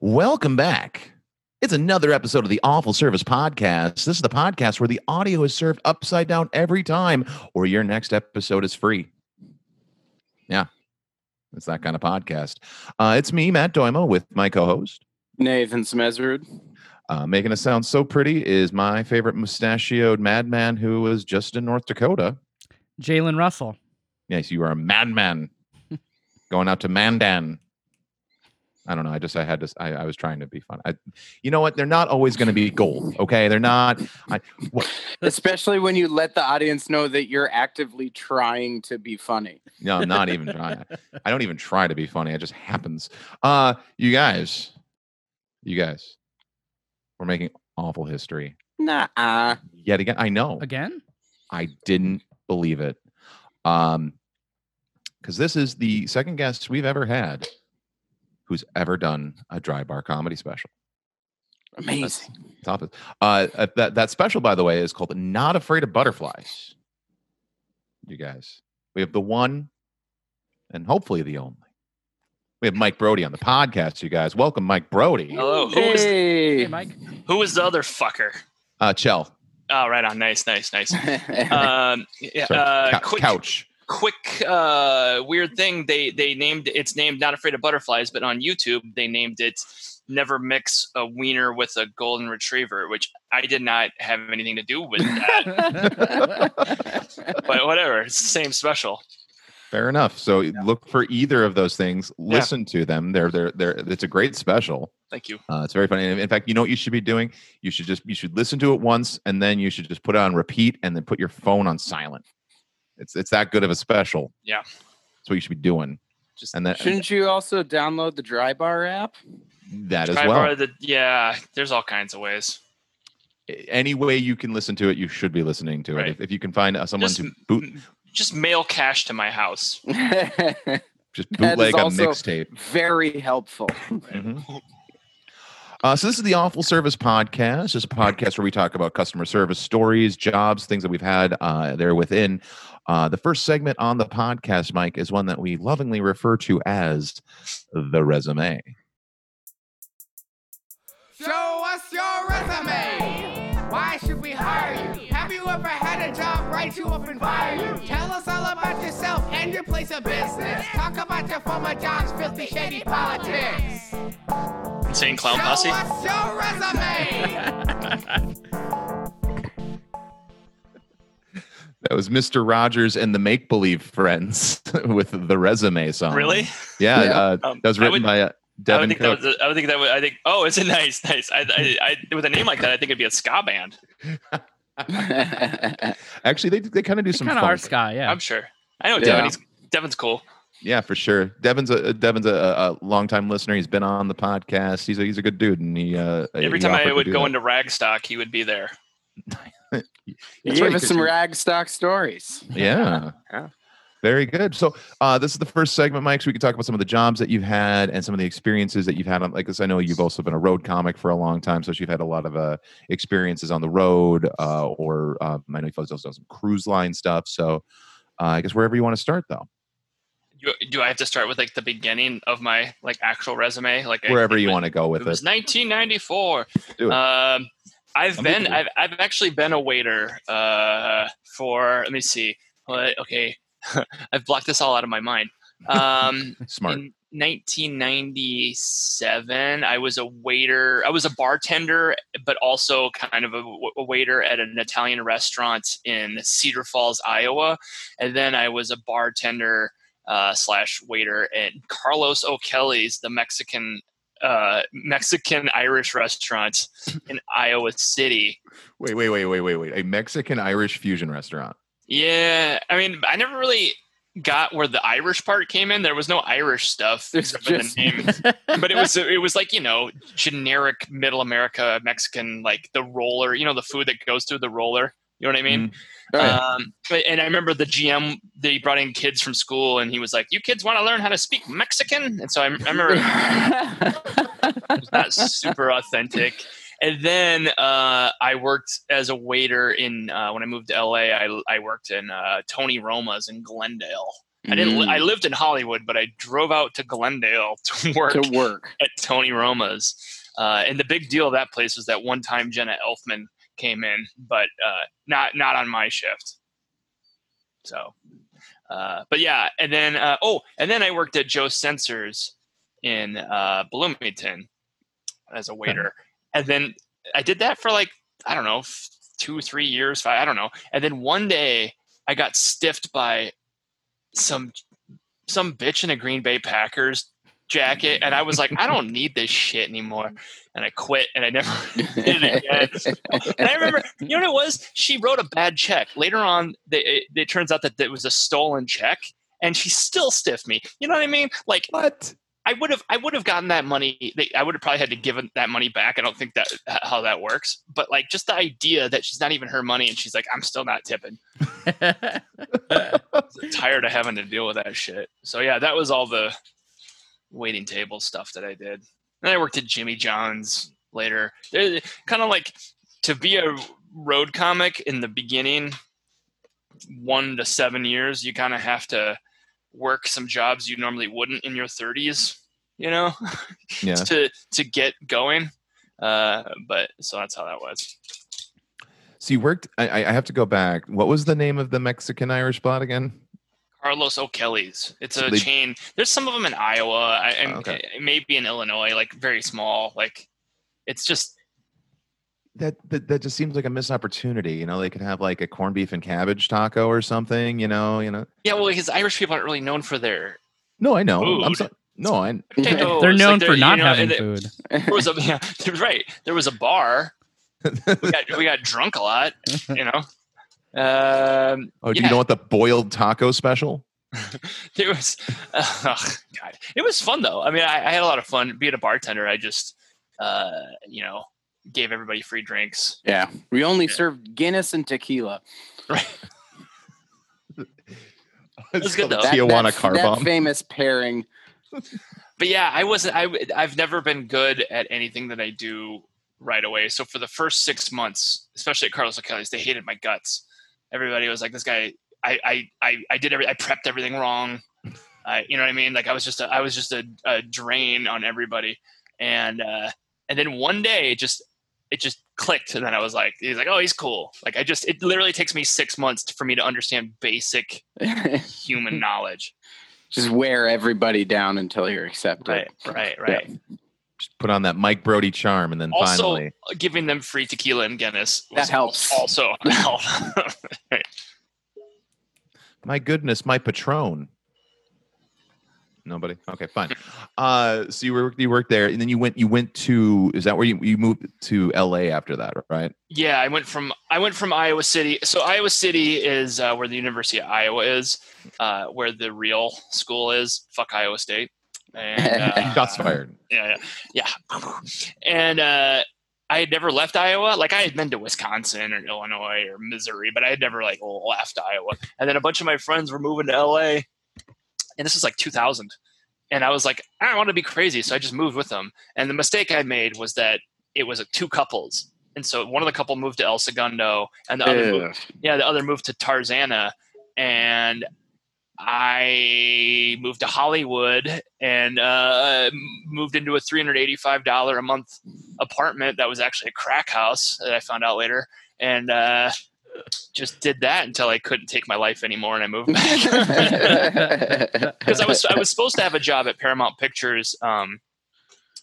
Welcome back. It's another episode of the Awful Service Podcast. This is the podcast where the audio is served upside down every time, or your next episode is free. Yeah, it's that kind of podcast. Uh, it's me, Matt Doimo, with my co host. Nathan Smezrud. Uh, making us sound so pretty is my favorite mustachioed madman who was just in North Dakota. Jalen Russell. Yes, you are a madman going out to Mandan. I don't know. I just I had to. I, I was trying to be fun. I, you know what? They're not always going to be gold. Okay, they're not. I, what, Especially when you let the audience know that you're actively trying to be funny. no, not even trying. I don't even try to be funny. It just happens. Uh, you guys, you guys, we're making awful history Nah. yet again. I know. Again? I didn't believe it. Um, because this is the second guest we've ever had who's ever done a dry bar comedy special. Amazing. Top of uh, uh, that that special, by the way, is called "Not Afraid of Butterflies." You guys, we have the one, and hopefully the only. We have Mike Brody on the podcast. You guys, welcome, Mike Brody. Hello. Who was Hey. Hey, Mike. Who is the other fucker? Uh, Chell, Oh, right on. Nice, nice, nice. Um, yeah, sorry, uh, Cou- quick, couch. Quick, uh, weird thing. They they named it's named Not Afraid of Butterflies, but on YouTube they named it Never Mix a Wiener with a Golden Retriever, which I did not have anything to do with that. but whatever, it's the same special. Fair enough. So look for either of those things. Listen to them. They're they're they're. It's a great special. Thank you. Uh, it's very funny. In fact, you know what you should be doing? You should just you should listen to it once, and then you should just put it on repeat, and then put your phone on silent. It's it's that good of a special. Yeah. That's what you should be doing. Just And then Shouldn't you also download the Dry Bar app? that as well. borrow the yeah. There's all kinds of ways. Any way you can listen to it, you should be listening to it. Right. If, if you can find uh, someone Just to boot, Just mail cash to my house. just That is bootleg a mixtape. Very helpful. Mhm. Uh, so this is the Awful Service Podcast. It's a podcast where we talk about customer service stories, jobs, things that we've had uh, there within. Uh, the first segment on the podcast, Mike, is one that we lovingly refer to as the resume. Show us your resume. Why should we hire you? Have you ever had a job write you up and fire you? Tell us all about yourself and your place of business. Talk about your former jobs, filthy, shady politics. Insane clown Show posse. us your resume. That was Mr. Rogers and the Make Believe Friends with the resume song. Really? Yeah, Yeah. Uh, Um, that was I written would- by uh, I would think Cook. that was. A, I would think that would. I think. Oh, it's a nice? Nice. I, I, I, with a name like that, I think it'd be a ska band. Actually, they they kind of do some Kind of our funk. sky, yeah. I'm sure. I know Yeah. Devin. He's, Devin's cool. Yeah, for sure. Devin's a Devin's a, a longtime listener. He's been on the podcast. He's a, he's a good dude, and he uh, Every he time I would go that. into Ragstock, he would be there. You That's gave right, us 'cause some you- Ragstock stories. Yeah. Yeah. Very good. So uh, this is the first segment, Mike. So we can talk about some of the jobs that you've had and some of the experiences that you've had on. Like this, I know you've also been a road comic for a long time, so you've had a lot of uh, experiences on the road, uh, or um, I know you've also done some cruise line stuff. So uh, I guess wherever you want to start, though, You, do I have to start with like the beginning of my like actual resume? Like I- wherever you want to go with It it. was 1994. Do it. Um, I've been. I've, I've actually been a waiter uh, for. Let me see. What? Okay, I've blocked this all out of my mind. Um, Smart. In 1997, I was a waiter. I was a bartender, but also kind of a, a waiter at an Italian restaurant in Cedar Falls, Iowa. And then I was a bartender uh, slash waiter at Carlos O'Kelly's, the Mexican uh, Mexican Irish restaurant in Iowa City. Wait, wait, wait, wait, wait, wait. A Mexican Irish fusion restaurant. Yeah, I mean, I never really got where the Irish part came in. There was no Irish stuff There's except for the name. but it was it was like you know generic middle America Mexican like the roller you know the food that goes through the roller You know what I mean? Oh, yeah. Um, and I remember the GM they brought in kids from school, and he was like, "You kids want to learn how to speak Mexican?" And so I, I remember not super authentic. And then uh, I worked as a waiter in uh, when I moved to LA. I, I worked in uh, Tony Roma's in Glendale. I didn't. li- Mm. I lived in Hollywood, but I drove out to Glendale to work to work. at Tony Roma's. Uh, and the big deal of that place was that one time Jenna Elfman came in, but uh, not not on my shift. So, uh, but yeah, and then uh, oh, and then I worked at Joe Senser's in uh, Bloomington as a waiter, and then I did that for like I don't know two three years, five I don't know, and then one day I got stiffed by some some bitch in a Green Bay Packers jacket, and I was like, I don't need this shit anymore, and I quit, and I never did it again. And I remember, you know what it was? She wrote a bad check. Later on, they, it, it turns out that it was a stolen check, and she still stiffed me. You know what I mean? Like What? I would have, I would have gotten that money. I would have probably had to give that money back. I don't think that how that works. But like, just the idea that she's not even her money, and she's like, I'm still not tipping. Tired of having to deal with that shit. So yeah, that was all the waiting table stuff that I did. Then I worked at Jimmy John's later. Kind of like to be a road comic in the beginning, one to seven years, you kind of have to work some jobs you normally wouldn't in your 30s, you know, Yeah. to to get going. Uh, but so that's how that was. So you worked. I, I I have to go back. What was the name of the Mexican Irish spot again? Carlos O'Kelly's. It's a they- chain. There's some of them in Iowa, I, and Okay. maybe in Illinois, like very small. Like it's just That, that that just seems like a missed opportunity. You know, they could have like a corned beef and cabbage taco or something. You know, you know. yeah. Well, because Irish people aren't really known for their No, I know. I'm Food. so, no, I. potatoes. They're Like, known for you not know, having and it- food. There was a yeah, right. There was a bar. We got we got drunk a lot. You know. Um, Oh, do Yeah. you know what the boiled taco special? there was oh god it was fun though i mean I, I had a lot of fun being a bartender i just uh you know gave everybody free drinks Yeah, we only Yeah. served Guinness and tequila. right was good, though. That- Tijuana that, car that bomb. famous pairing. but yeah i wasn't I I've never been good at anything that i do right away so for the first six months especially at carlos O'Kelly's, they hated my guts everybody was like this guy i i i, I did every i prepped everything wrong. I, you know what i mean? Like i was just a, i was just a, a drain on everybody. And uh and then one day it just it just clicked. And then i was like he's like oh he's cool. Like i just it literally takes me six months to, for me to understand basic human knowledge. Just wear everybody down until you're accepted. right right right. Just put on that Mike Brody charm, and then also finally, giving them free tequila and Guinness That helps. Also, help. my goodness, my patron. Nobody. Okay, fine. Uh, so you worked you worked there, and then you went you went to is that where you you moved to L.A. after that, right? yeah, I went from I went from Iowa City. So Iowa City is uh, where the University of Iowa is, uh, where the real school is. Fuck Iowa State. And uh, Shots fired. yeah, yeah, yeah. And uh, I had never left Iowa. Like I had been to Wisconsin or Illinois or Missouri, but I had never like left Iowa. And then a bunch of my friends were moving to LA, and this was like 2000. And I was like, I don't want to be crazy, so I just moved with them. And the mistake I made was that it was uh, two couples, and so one of the couple moved to El Segundo, and the other moved, yeah, the other moved to Tarzana, and I moved to Hollywood and uh, moved into a three hundred eighty-five dollar a month apartment that was actually a crack house that I found out later, and uh, just did that until I couldn't take my life anymore, and I moved back because I was I was supposed to have a job at Paramount Pictures. Um,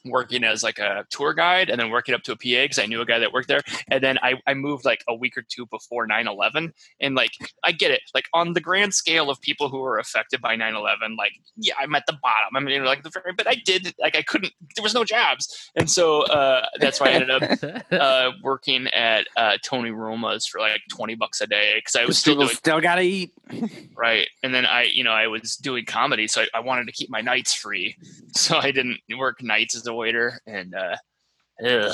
working as like a tour guide and then working up to a PA because I knew a guy that worked there. And then I, I moved like a week or two before 9 11. And like, I get it. Like, on the grand scale of people who were affected by 9 11, like, yeah, I'm at the bottom. I mean, like, the very, but I did, like, I couldn't, there was no jobs. And so uh, that's why I ended up uh, working at uh, Tony Roma's for like 20 bucks a day because I was still doing still gotta eat. right and then i you know i was doing comedy so I, I wanted to keep my nights free so i didn't work nights as a waiter and uh ugh.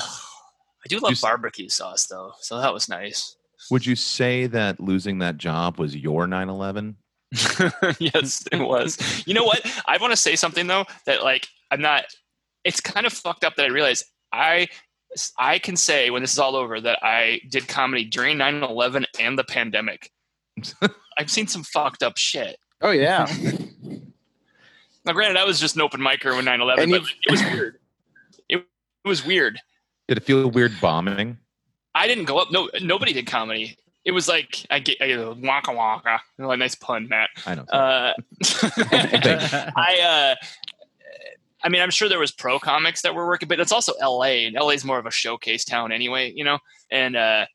i do love Just- barbecue sauce though so that was nice Would you say that losing that job was your 9/11? yes, it was. You know what? I want to say something though that like I'm not. It's kind of fucked up that I realize I I can say when this is all over that I did comedy during 9/11 and the pandemic. I've seen some fucked up shit. Oh yeah. Now, granted, I was just an open micer when 9/11, And but you- it was weird. It, was weird. Did it feel weird bombing? I didn't go up. No, nobody did comedy. It was like I get I, waka waka. Oh, nice pun, Matt. I know. Uh, I uh, I mean, I'm sure there was pro comics that were working, but it's also LA, and LA is more of a showcase town anyway, you know. And uh,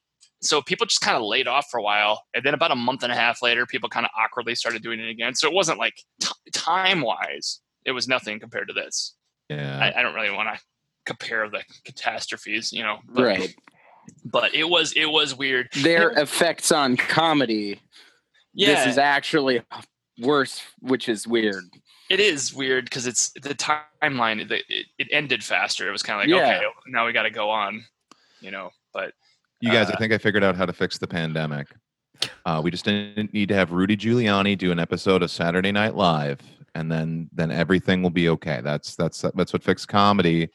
so people just kind of laid off for a while, and then about a month and a half later, people kind of awkwardly started doing it again. So it wasn't like t- time wise, it was nothing compared to this. yeah. I, I don't really want to compare the catastrophes, you know. But, right. But it was it was weird. Their effects on comedy. Yeah, This is actually worse, which is weird. it is weird because it's the timeline. It, it, it ended faster. It was kind of like Yeah. okay, now we got to go on, you know. But You guys, I Uh, think I figured out how to fix the pandemic. Uh, we just didn't need to have Rudy Giuliani do an episode of Saturday Night Live, and then then everything will be okay. That's that's that's what fixed comedy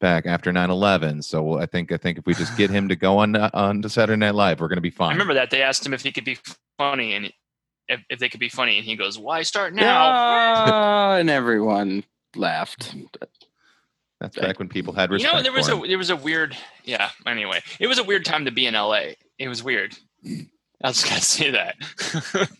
back after 9-11. So I think I think if we just get him to go on uh, on to Saturday Night Live, we're gonna be fine. I remember that they asked him if he could be funny and if, if they could be funny, and he goes, "Why start now?" Ah, and everyone laughed. That's back when people had You know, there was a him. there was a weird yeah. Anyway, it was a weird time to be in LA. It was weird. I was just gonna say that.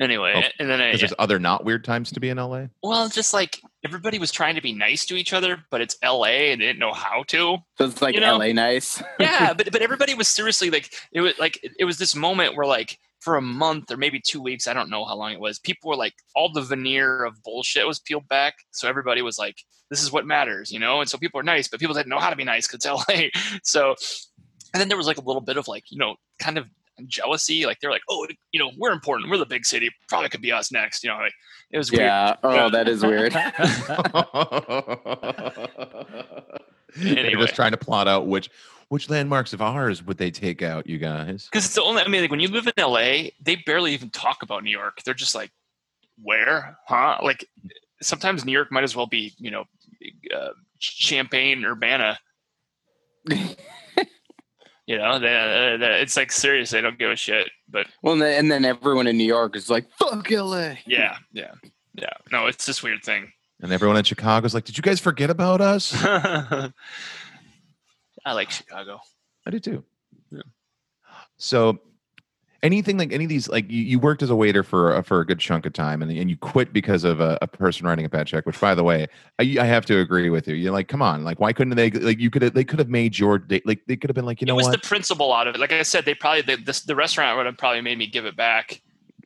anyway, Oh, and then I, 'Cause there's other not weird times to be in LA. well, just like everybody was trying to be nice to each other, but it's LA and they didn't know how to. So it's like You know- LA nice. yeah, but but everybody was seriously like it was like it was this moment where like for a month or maybe two weeks, I don't know how long it was. People were like all the veneer of bullshit was peeled back, so everybody was like, "This is what matters," you know. And so people were nice, but people didn't know how to be nice because it's LA. So, and then there was like a little bit of like you know kind of jealousy. Like they're like, "Oh, you know, we're important. We're the big city. Probably could be us next." You know, like it was weird. Yeah. Oh, Yeah. that is weird. They're just trying to plot out which which landmarks of ours would they take out, you guys. Because it's the only. I mean, like when you live in LA, they barely even talk about New York. They're just like, where, huh? Like sometimes New York might as well be, you know, uh, Champaign, Urbana. You know, they, uh, they- it's like serious. They don't give a shit. But Well, and then, and then everyone in New York is like, "Fuck LA." yeah, yeah, yeah. No, it's this weird thing. And everyone in Chicago Chicago's like, "Did you guys forget about us?" I like Chicago. I do too. Yeah. So, anything like any of these, like you, you worked as a waiter for a- for a good chunk of time, and and you quit because of a, a person writing a bad check. Which, by the way, I, I have to agree with you. You're like, come on, like why couldn't they? Like you could have, they could have made your day. Like they could have been like, you know it was what? the principle out of it. Like I said, they probably the, restaurant would have probably made me give it back.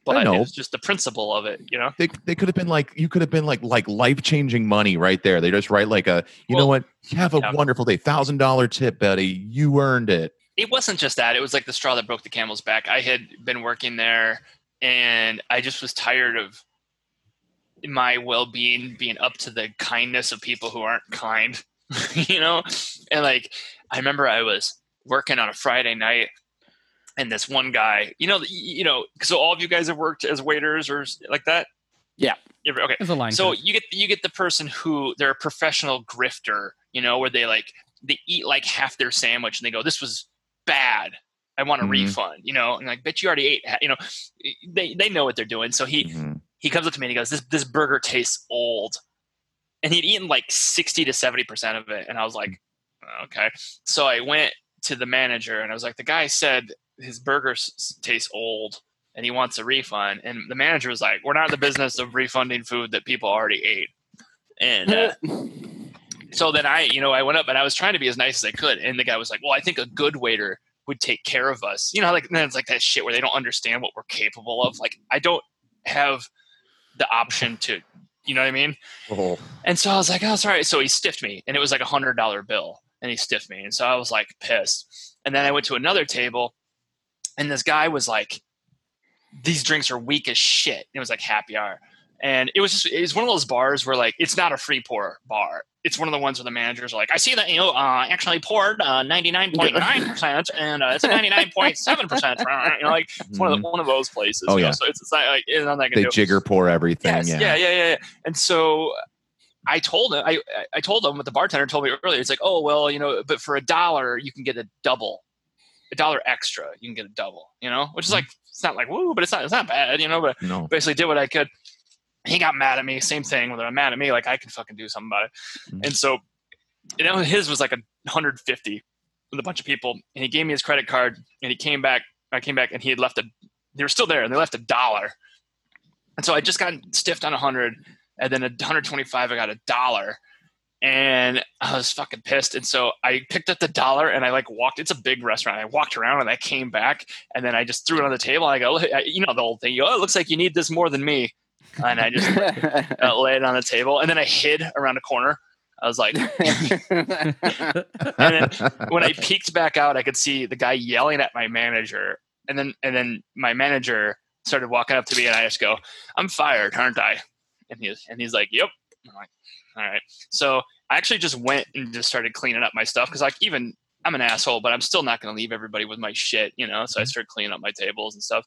But know. it was just the principle of it, you know. they, they could have been like you could have been like like life changing money right there. They just write like a you know what have a yeah. wonderful day thousand dollar tip, Betty. You earned it. It wasn't just that it was like the straw that broke the camel's back i had been working there and i just was tired of my well-being being up to the kindness of people who aren't kind you know and like i remember i was working on a friday night and this one guy you know you know so all of you guys have worked as waiters or like that Yeah. Okay a line. so you get you get the person who they're a professional grifter, you know, where they like they eat like half their sandwich and they go, "This was bad. I want a Mhm. refund." You know, and like, bet you already ate. You know, they they know what they're doing. So he Mhm. he comes up to me and he goes, "This this burger tastes old," and he'd eaten like sixty to seventy percent of it, and I was like, "Okay." So I went to the manager and I was like, "The guy said his burger tastes old." And he wants a refund, and the manager was like, "We're not in the business of refunding food that people already ate." And uh, so then I, you know, I went up and I was trying to be as nice as I could, and the guy was like, "Well, I think a good waiter would take care of us." You know, like then it's like that shit where they don't understand what we're capable of. Like I don't have the option to, you know what I mean? Oh. And so I was like, "Oh, sorry." So he stiffed me, and it was like a hundred dollar bill, and he stiffed me, and so I was like pissed. And then I went to another table, and this guy was like, "These drinks are weak as shit." It was like happy hour, and it was just it's one of those bars where like it's not a free pour bar. It's one of the ones where the managers are like, I see that you uh, actually poured ninety nine point nine percent, and uh, it's a ninety nine point seven percent. You know, like it's one of the, one of those places. Oh, know, yeah. So it's, it's not like it's not that They jigger pour everything. Yes, yeah. yeah, yeah, yeah, yeah. And so I told him, I I- I told him what the bartender told me earlier. It's like, oh well, you know, but for a dollar you can get a double, a dollar extra, you can get a double. You know, which is like it's not like woo, but it's not it's not bad. You know, but No. basically did what I could. He got mad at me. Same thing. Whether I'm mad at me, like I can fucking do something about it. Mhm. And so, you know, his was like a 150 with a bunch of people, and he gave me his credit card, and he came back. I came back, and he had left a. They were still there, and they left a dollar. And so I just got stiffed on a hundred, and then a 125. I got a dollar, and I was fucking pissed. And so I picked up the dollar, and I like walked. It's a big restaurant. I walked around, and I came back, and then I just threw it on the table. I go, you know, the old thing. You go, oh, it looks like you need this more than me, and I just uh, lay it on the table, and then I hid around a corner. I was like, and then when I peeked back out, I could see the guy yelling at my manager, and then and then my manager started walking up to me, and I just go, "I'm fired, aren't I?" And he's and he's like, "Yep." I'm like, "All right." So I actually just went and just started cleaning up my stuff because like even I'm an asshole, but I'm still not going to leave everybody with my shit, you know. So I started cleaning up my tables and stuff.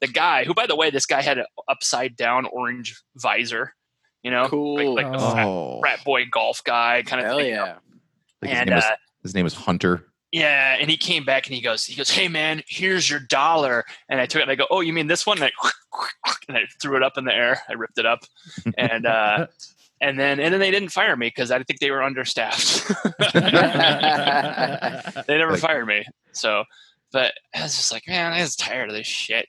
The guy, who by the way, this guy had an upside down orange visor, you know, Cool. like, like a frat, Oh. frat boy golf guy kind of Hell thing. yeah. Like his, and name was, uh, his name was Hunter. yeah, and he came back and he goes, he goes, hey man, here's your dollar. And I took it and I go, oh, you mean this one? And I, and I threw it up in the air. I ripped it up, and uh, and then and then they didn't fire me because I think they were understaffed. they never Like- fired me. So, but I was just like, man, I was tired of this shit.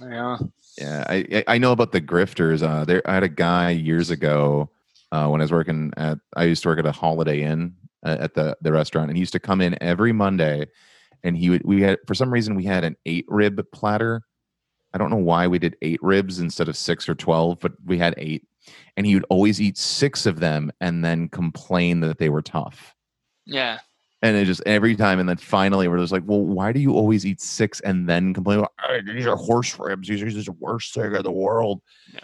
Yeah. Yeah, I I- know about the grifters. Uh, there, I had a guy years ago uh, when I was working at. I used to work at a Holiday Inn uh, at the the restaurant, and he used to come in every Monday, and he would. We had for some reason we had an eight rib platter. I don't know why we did eight ribs instead of six or twelve, but we had eight, and he would always eat six of them and then complain that they were tough. Yeah. And it just every time, and then finally, we're just like, "Well, why do you always eat six and then complain? About, "Oh, these are horse ribs. These are just the worst thing in the world." Yeah.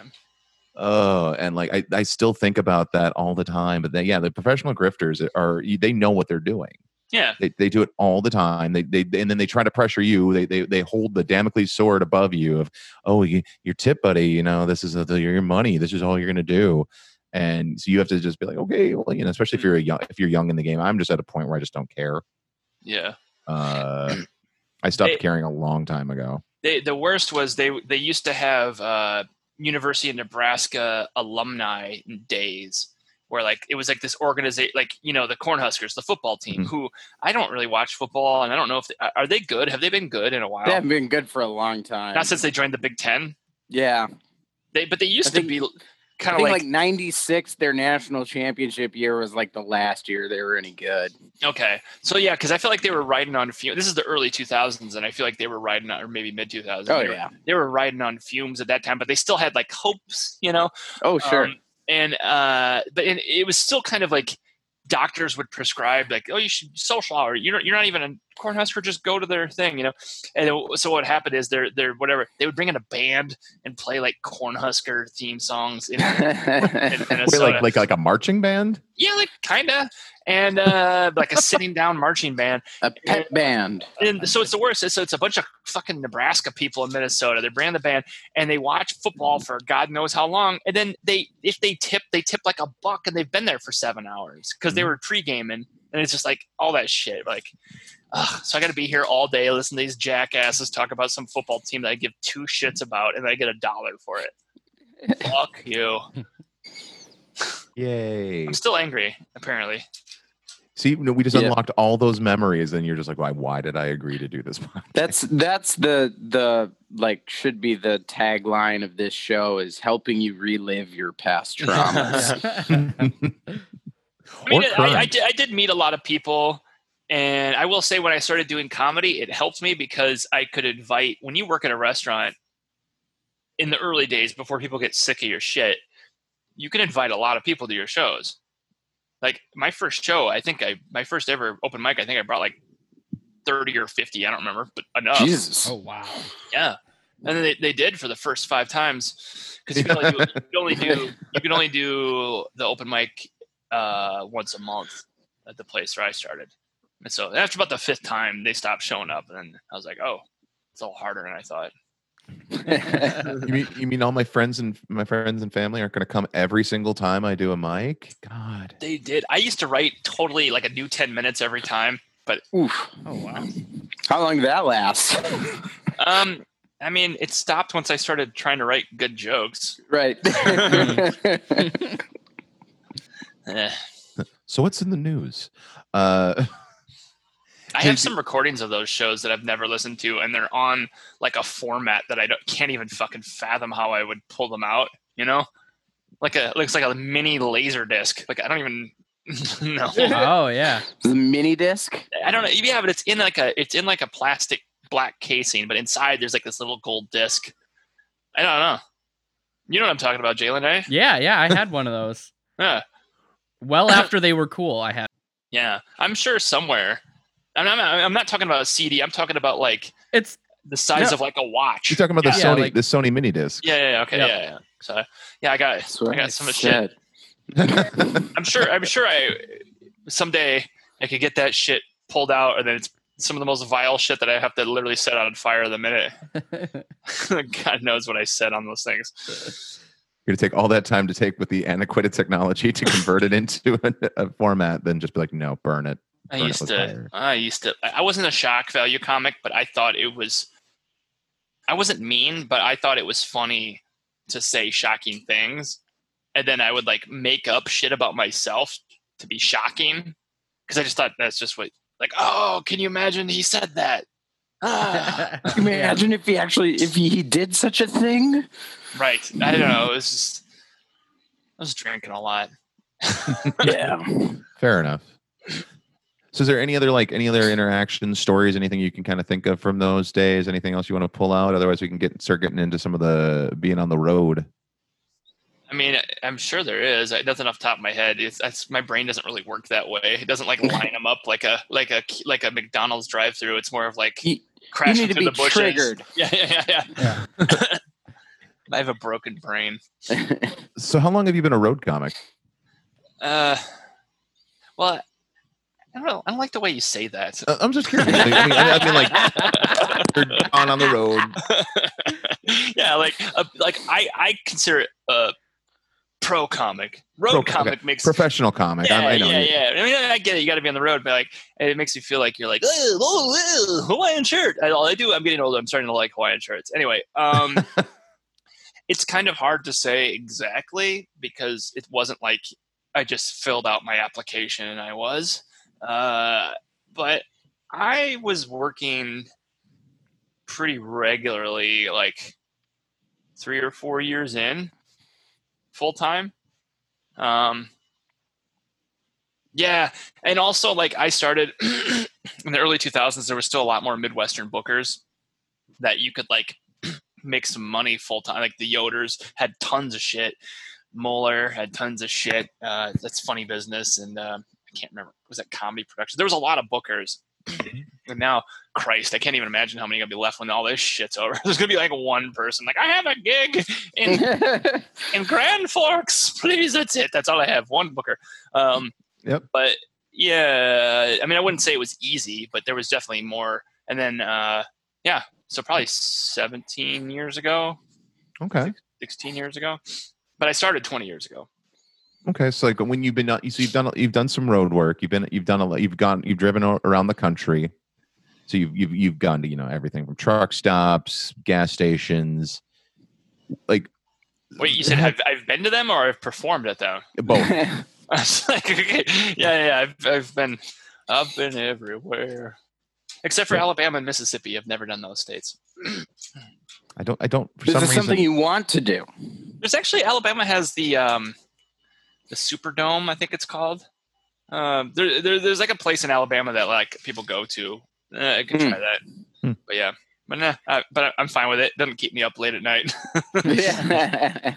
Oh, and like I, I still think about that all the time. But then, yeah, the professional grifters are they know what they're doing. Yeah. They, they do it all the time. They, they and then they try to pressure you. They they, they hold the Damocles sword above you of oh you, your tip buddy. You know this is uh, the, your money. This is all you're gonna do. And so you have to just be like okay, well you know especially if you're a young if you're young in the game. I'm just at a point where I just don't care. Yeah. Uh, I stopped They- caring a long time ago. They, the worst was they they used to have uh, University of Nebraska alumni days where like it was like this organization like you know the Cornhuskers the football team Mhm. who I don't really watch football and I don't know if they, are they good have they been good in a while They haven't been good for a long time. not since they joined the Big Ten yeah. they but they used think- to be I kind of think like, like, 96, their national championship year was like the last year they were any good. okay so yeah because I feel like they were riding on fumes this is the early 2000s and I feel like they were riding on or maybe mid 2000s Oh, they, were, yeah. they were riding on fumes at that time but they still had like hopes you know Oh, sure. Um, and uh, but and it was still kind of like doctors would prescribe like, oh, you should social hour. You're you're not even a Cornhusker. Just go to their thing, you know. And it- so what happened is they're they're whatever they would bring in a band and play like Cornhusker theme songs in, in Minnesota. like like like a marching band. yeah, like kinda, and uh, like a sitting down marching band. a pet uh, band. And so it's the worst. So it's a bunch of fucking Nebraska people in Minnesota. They brand the band and they watch football mm. for God knows how long. And then they, if they tip, they tip like a buck, and they've been there for seven hours because they mm. were pre gaming. And it's just like all that shit. Like, ugh, so I got to be here all day, listen to these jackasses talk about some football team that I give two shits about, and I get a dollar for it. Fuck you. Yay! I'm still angry. Apparently, See, no, we just Yeah. unlocked all those memories, and you're just like, why? Why did I agree to do this? podcast?" That's that's the the like should be the tagline of this show is helping you relive your past traumas. I mean, Or I, I, did, I did meet a lot of people, and I will say when I started doing comedy, it helped me because I could invite when you work at a restaurant in the early days before people get sick of your shit, you can invite a lot of people to your shows. Like my first show, I think I my first ever open mic, I think I brought like thirty or fifty. I don't remember, but enough. Jesus. Oh wow. Yeah, And then they, they did for the first five times because you, can only do- you can only do you can only do the open mic uh, once a month at the place where I started. And so after about the fifth time, they stopped showing up, and I was like, "Oh, it's a little harder than I thought." You mean you mean all my friends and my friends and family aren't going to come every single time I do a mic? God. They did. I used to write totally like a new ten minutes every time. Oof. Oh wow. How long did that last? Um, I mean, it stopped once I started trying to write good jokes. right. Eh. So what's in the news? Uh, I have some recordings of those shows that I've never listened to, and they're on like a format that I don't, can't even fucking fathom how I would pull them out. You know, like a looks like a mini laser disc. Like I don't even know. Oh yeah. the mini disc. I don't know. Yeah, but it's in like a it's in like a plastic black casing, but inside there's like this little gold disc. I don't know. You know what I'm talking about, Jalen? Eh? Yeah, yeah. I had one of those. Yeah, Well after they were cool, I had. yeah. I'm sure somewhere. I'm not, I'm not talking about a CD. I'm talking about like It's the size No. of like a watch. you're talking about the Yeah, Sony like- the Sony mini disc. Yeah, yeah, yeah, okay, Yep. yeah, yeah. So yeah, I got That's I got some shit. I'm sure I'm sure I someday I could get that shit pulled out and then it's some of the most vile shit that I have to literally set on fire the minute. God knows what I said on those things. You're gonna take all that time to take with the antiquated technology to convert it into a, a format, then just be like, no, burn it. I used to fire. I used to I wasn't a shock value comic, but I thought it was I wasn't mean, but I thought it was funny to say shocking things. And then I would like make up shit about myself to be shocking. Because I just thought that's just what like, oh, can you imagine he said that? Ah. Can you imagine if he actually if he, he did such a thing? right. I don't know. It was just I was drinking a lot. Yeah. Fair enough. So, is there any other like any other interaction stories, anything you can kind of think of from those days? Anything else you want to pull out? Otherwise, we can get start getting into some of the being on the road. I mean, I'm sure there is. It doesn't off the top of my head. It's, it's my brain doesn't really work that way. It doesn't like line them up like a like a like a McDonald's drive-through. It's more of like You- You crashing need to be the bushes. triggered. Yeah, yeah, yeah, yeah. yeah. I have a broken brain. So, how long have you been a road comic? Uh, well, I don't know. I don't like the way you say that. Uh, I'm just curious. I mean, I mean, like you're on on the road. yeah, like uh, like I I consider it a pro comic. Road Pro- okay. comic makes Professional comic. Yeah, I, I know. yeah, yeah. I mean, I get it. You got to be on the road, but like, it makes you feel like you're like, oh, oh, oh, Hawaiian shirt. I, all I do, I'm getting older. I'm starting to like Hawaiian shirts. Anyway, um, it's kind of hard to say exactly because it wasn't like I just filled out my application and I was. Uh, but I was working pretty regularly, like three or four years in, full time. Um, yeah, and also like I started in the early 2000s. There was still a lot more Midwestern bookers that you could like make some money full time. Like the Yoders had tons of shit. Moeller had tons of shit. Uh, that's funny business, and uh, I can't remember. Was that comedy production? There was a lot of bookers, and now Christ, I can't even imagine how many gonna be left when all this shit's over. There's gonna be like one person like I have a gig in in Grand Forks, please. That's it. That's all I have. One booker. Um, Yep. But yeah, I mean, I wouldn't say it was easy, but there was definitely more. And then, uh, yeah, so probably 17 years ago, Okay. 16 years ago. But I started 20 years ago. Okay. So, like when you've been, uh, so you've done, you've done some road work. You've been, you've done a lot. You've gone, you've driven around the country. So you've, you've, you've gone to, you know, everything from truck stops, gas stations, like Wait, you said I've, I've been to them or I've performed at them? both. I was like, okay, yeah, yeah, I've, I've been, I've been everywhere, except for Yeah. Alabama and Mississippi. I've never done those states. I don't, I don't, for Is some this reason, something you want to do? There's actually Alabama has the um, the Superdome, I think it's called. Um, there, there, there's like a place in Alabama that like people go to. Uh, I could Hmm. try that, Hmm. but yeah, but nah, uh, but I'm fine with it. Doesn't keep me up late at night. yeah.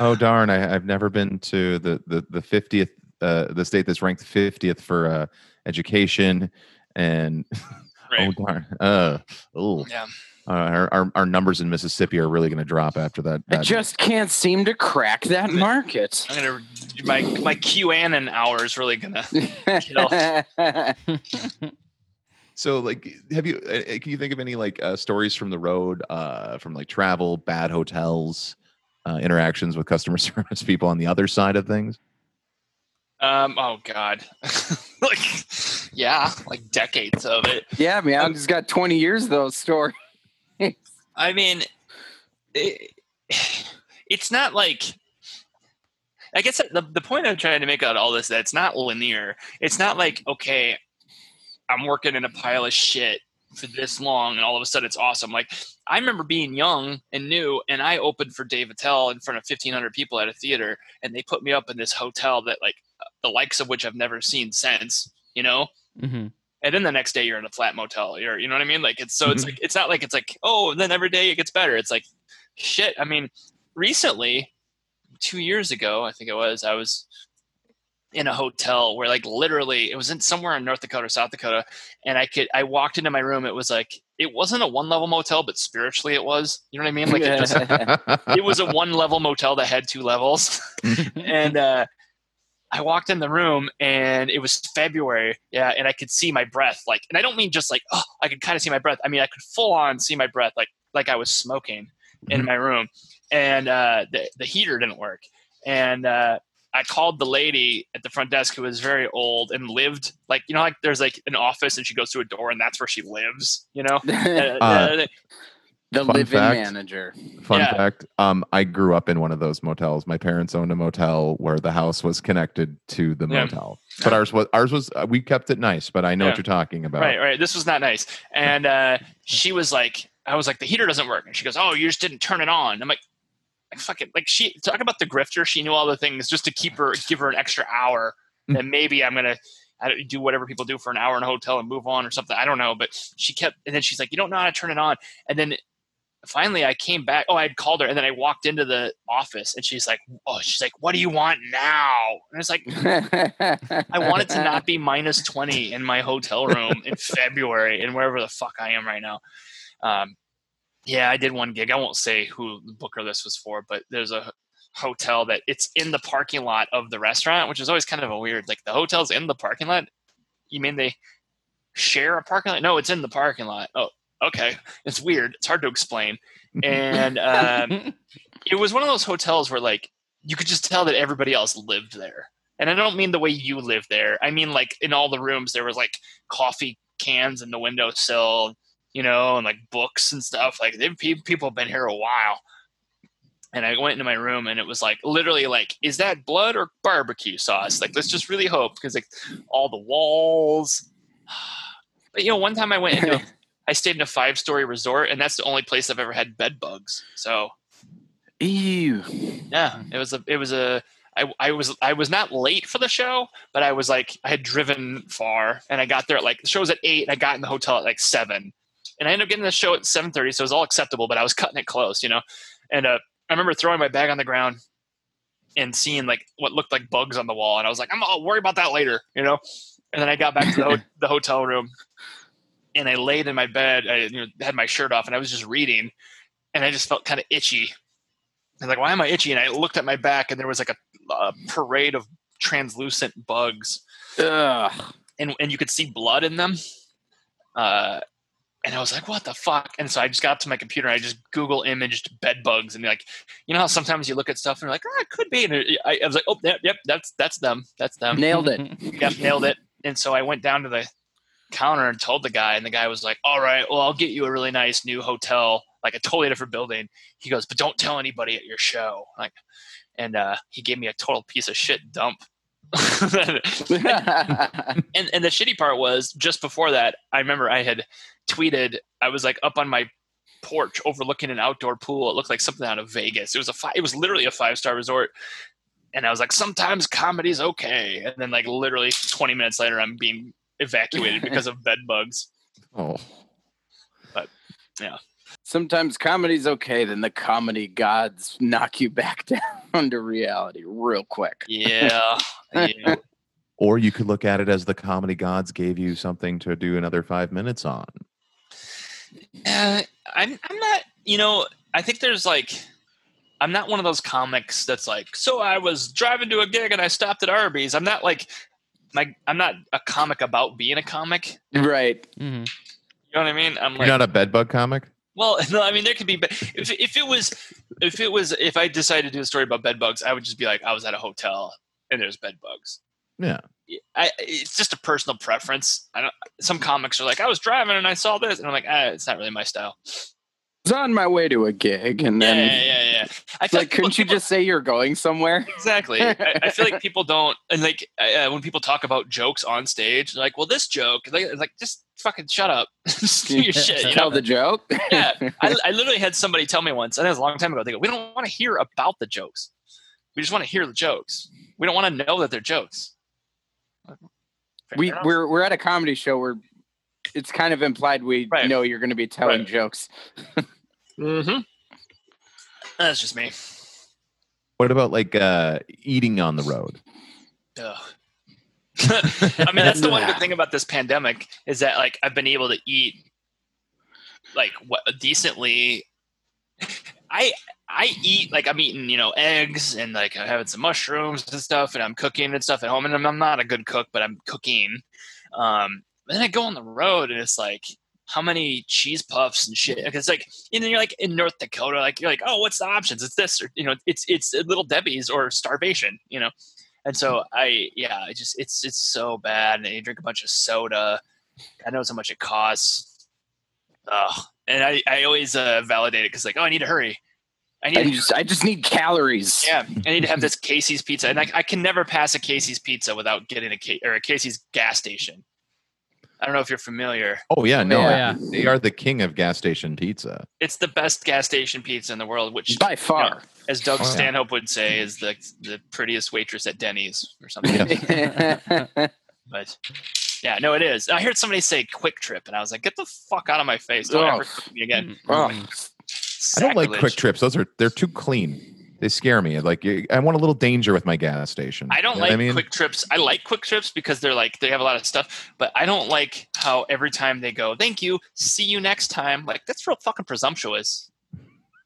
oh darn, I, I've never been to the, the, the 50th, uh, the state that's ranked 50th for, uh, education and right. oh darn, uh, oh, Yeah. Uh, our, our our numbers in Mississippi are really going to drop after that. I just can't seem to crack that market. I'm gonna my my QAnon hour is really gonna. So, like, have you? uh, uh, Can you think of any like uh, stories from the road, uh, from like travel, bad hotels, uh, interactions with customer service people on the other side of things? Um. Oh God. like, yeah, like decades of it. yeah, man, I've just got 20 years of those stories. I mean, it, it's not like. I guess the the point I'm trying to make out all this that it's not linear. It's not like okay, I'm working in a pile of shit for this long, and all of a sudden it's awesome. Like I remember being young and new, and I opened for Dave Attell in front of 1,500 people at a theater, and they put me up in this hotel that like the likes of which I've never seen since. You know, hmm and then the next day you're in a flat motel you're you know what i mean? Like it's so it's like it's not like it's like oh then every day it gets better. It's like shit i mean recently two years ago i think it was i was in a hotel where like literally it was in somewhere in north dakota or south dakota and i could i walked into my room it was like it wasn't a one level motel but spiritually it was you know what i mean? Like it just it was a one level motel that had two levels. And uh I walked in the room and it was February, yeah, and I could see my breath, like, and I don't mean just like, oh, I could kind of see my breath. I mean, I could full on see my breath, like, like I was smoking in my room, and uh, the the heater didn't work, and uh, I called the lady at the front desk who was very old and lived, like, you know, like there's like an office and she goes through a door and that's where she lives, you know. Uh, Uh, uh, the Fun live-in fact. manager. Fun Yeah. fact: um, I grew up in one of those motels. My parents owned a motel where the house was connected to the Yeah. motel, but ours was ours was uh, we kept it nice. But I know Yeah. what you're talking about. Right, right. This was not nice. And uh, she was like, I was like, the heater doesn't work. And she goes, Oh, you just didn't turn it on. I'm like, like fucking like she talk about the grifter. She knew all the things just to keep her give her an extra hour. Mm. And maybe I'm gonna I do whatever people do for an hour in a hotel and move on or something. I don't know. But she kept and then she's like, You don't know how to turn it on. And then finally I came back. Oh, I had called her and then I walked into the office and she's like, Oh, she's like, What do you want now? And it's like I want it to not be minus 20 in my hotel room in February and wherever the fuck I am right now. Um, yeah, I did one gig. I won't say who the booker this was for, but there's a hotel that it's in the parking lot of the restaurant, which is always kind of a weird, like the hotel's in the parking lot. You mean they share a parking lot? No, it's in the parking lot. Oh, okay. It's weird. It's hard to explain. And um, it was one of those hotels where like you could just tell that everybody else lived there. And I don't mean the way you live there. I mean like in all the rooms there was like coffee cans in the windowsill, you know, and like books and stuff. Like they, pe- people have been here a while. And I went into my room and it was like literally like, is that blood or barbecue sauce? Like let's just really hope because like all the walls. But you know, one time I went into I stayed in a five story resort and that's the only place I've ever had bed bugs. So Ew. yeah, it was a it was a I, I was I was not late for the show, but I was like I had driven far and I got there at like the show was at eight and I got in the hotel at like seven. And I ended up getting the show at seven thirty, so it was all acceptable, but I was cutting it close, you know. And uh, I remember throwing my bag on the ground and seeing like what looked like bugs on the wall, and I was like, I'm I'll worry about that later, you know. And then I got back to the, ho- the hotel room and I laid in my bed. I you know, had my shirt off and I was just reading, and I just felt kind of itchy. And like, why am I itchy? And I looked at my back, and there was like a, a parade of translucent bugs, Ugh. and and you could see blood in them. Uh, and I was like, what the fuck? And so I just got up to my computer and I just Google imaged bed bugs, and like, you know how sometimes you look at stuff and you're like, oh, it could be. And I, I was like, oh, yep, yep, that's that's them, that's them. Nailed it. Yep, nailed it. And so I went down to the counter and told the guy, and the guy was like, "All right, well, I'll get you a really nice new hotel, like a totally different building." He goes, "But don't tell anybody at your show." Like, and uh, he gave me a total piece of shit dump. and and the shitty part was just before that, I remember I had tweeted, I was like up on my porch overlooking an outdoor pool. It looked like something out of Vegas. It was a fi- it was literally a five star resort. And I was like, sometimes comedy's okay. And then like literally 20 minutes later, I'm being evacuated because of bed bugs. Oh, But yeah. Sometimes comedy's okay, then the comedy gods knock you back down to reality real quick. Yeah. yeah. or you could look at it as the comedy gods gave you something to do another five minutes on. Uh, I'm I'm not. You know, I think there's like. I'm not one of those comics that's like, so I was driving to a gig and I stopped at Arby's. I'm not like my I'm not a comic about being a comic. Right. Mm-hmm. You know what I mean? I'm You're like, not a bedbug comic. well, no, I mean there could be, but if if it was if it was if I decided to do a story about bedbugs, I would just be like, I was at a hotel and there's bedbugs. Yeah. I, it's just a personal preference. I don't. Some comics are like, I was driving and I saw this, and I'm like, ah, it's not really my style. Was on my way to a gig, and Yeah, then yeah, yeah. yeah. I feel like, couldn't you people- just say you're going somewhere? exactly? I, I feel like people don't, and like uh, when people talk about jokes on stage, they're like, well, this joke, like, like just fucking shut up, just do your shit. You Tell know? the joke. Yeah. I, I literally had somebody tell me once, and that was a long time ago. They go, we don't want to hear about the jokes. We just want to hear the jokes. We don't want to know that they're jokes. Fair we enough. we're we're at a comedy show where it's kind of implied we Right. know you're going to be telling Right. jokes. Mm-hmm. That's just me. What about like uh, eating on the road? Ugh. I mean, that's the one good thing about this pandemic is that like I've been able to eat like what decently. I I eat like I'm eating you know eggs and like I'm having some mushrooms and stuff and I'm cooking and stuff at home and I'm, I'm not a good cook but I'm cooking. Um, but then I go on the road and it's like how many cheese puffs and shit. It's like and then you're like in North Dakota, like you're like, oh, what's the options? It's this or you know, it's it's Little Debbie's or starvation, you know. And so I, yeah, I just it's it's so bad. And you drink a bunch of soda. I knows how much it costs. Ugh. And I, I always uh, validate it because like, oh, I need to hurry. I need I to, just I just need calories. yeah, I need to have this Casey's pizza, and I, I can never pass a Casey's pizza without getting a or a Casey's gas station. I don't know if you're familiar. Oh yeah, no, Yeah. they are the king of gas station pizza. It's the best gas station pizza in the world, which, By far. as Doug Oh, yeah. Stanhope would say, is the the prettiest waitress at Denny's or something. Yeah. But yeah, no, it is. I heard somebody say Quick Trip, and I was like, get the fuck out of my face! Don't Oh. ever talk me again. Oh, I don't like quick trips. Those are they're too clean. They scare me. Like I want a little danger with my gas station. I don't You know like I mean, quick trips. I like quick trips because they're like they have a lot of stuff, but I don't like how every time they go, "Thank you, see you next time." Like that's real fucking presumptuous.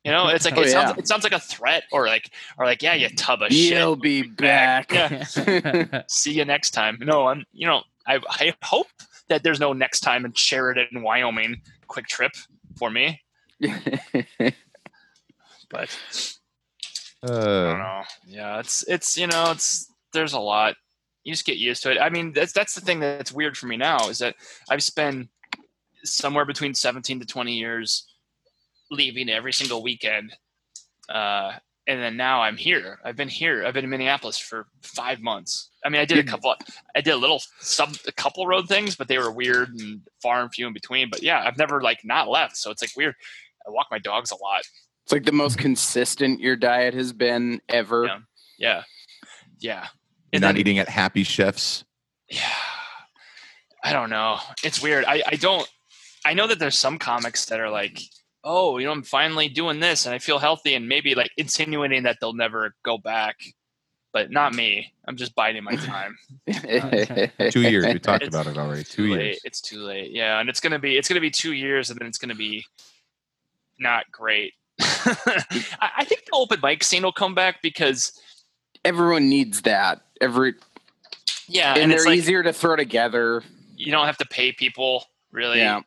You know, it's like Oh, it sounds yeah. it sounds like a threat or like or like yeah, you tub of you'll shit. be back. Yeah. See you next time. No, I'm you know I I hope that there's no next time in Sheridan, Wyoming, quick trip for me. But I don't uh, know. Yeah, it's it's you know it's there's a lot. You just get used to it. I mean, that's that's the thing that's weird for me now is that I've spent somewhere between 17 to 20 years leaving every single weekend, uh, and then now I'm here. I've been here. I've been in Minneapolis for five months. I mean, I did a couple. I did a little sub a couple road things, but they were weird and far and few in between. But yeah, I've never like not left. So it's like weird. I walk my dogs a lot. It's like the most consistent your diet has been ever. Yeah. Yeah, yeah. you're not then- eating at Happy Chefs. yeah i don't know it's weird i i don't i know that there's some comics that are like oh you know i'm finally doing this and i feel healthy and maybe like insinuating that they'll never go back but not me i'm just biding my time Two years. We talked It's about it already. Two Too years. it's too late yeah and it's gonna be it's gonna be two years and then it's gonna be not great I, I think the open mic scene will come back because Everyone needs that. Every yeah and, and, they're like easier to throw together. you don't have to pay people really Yeah.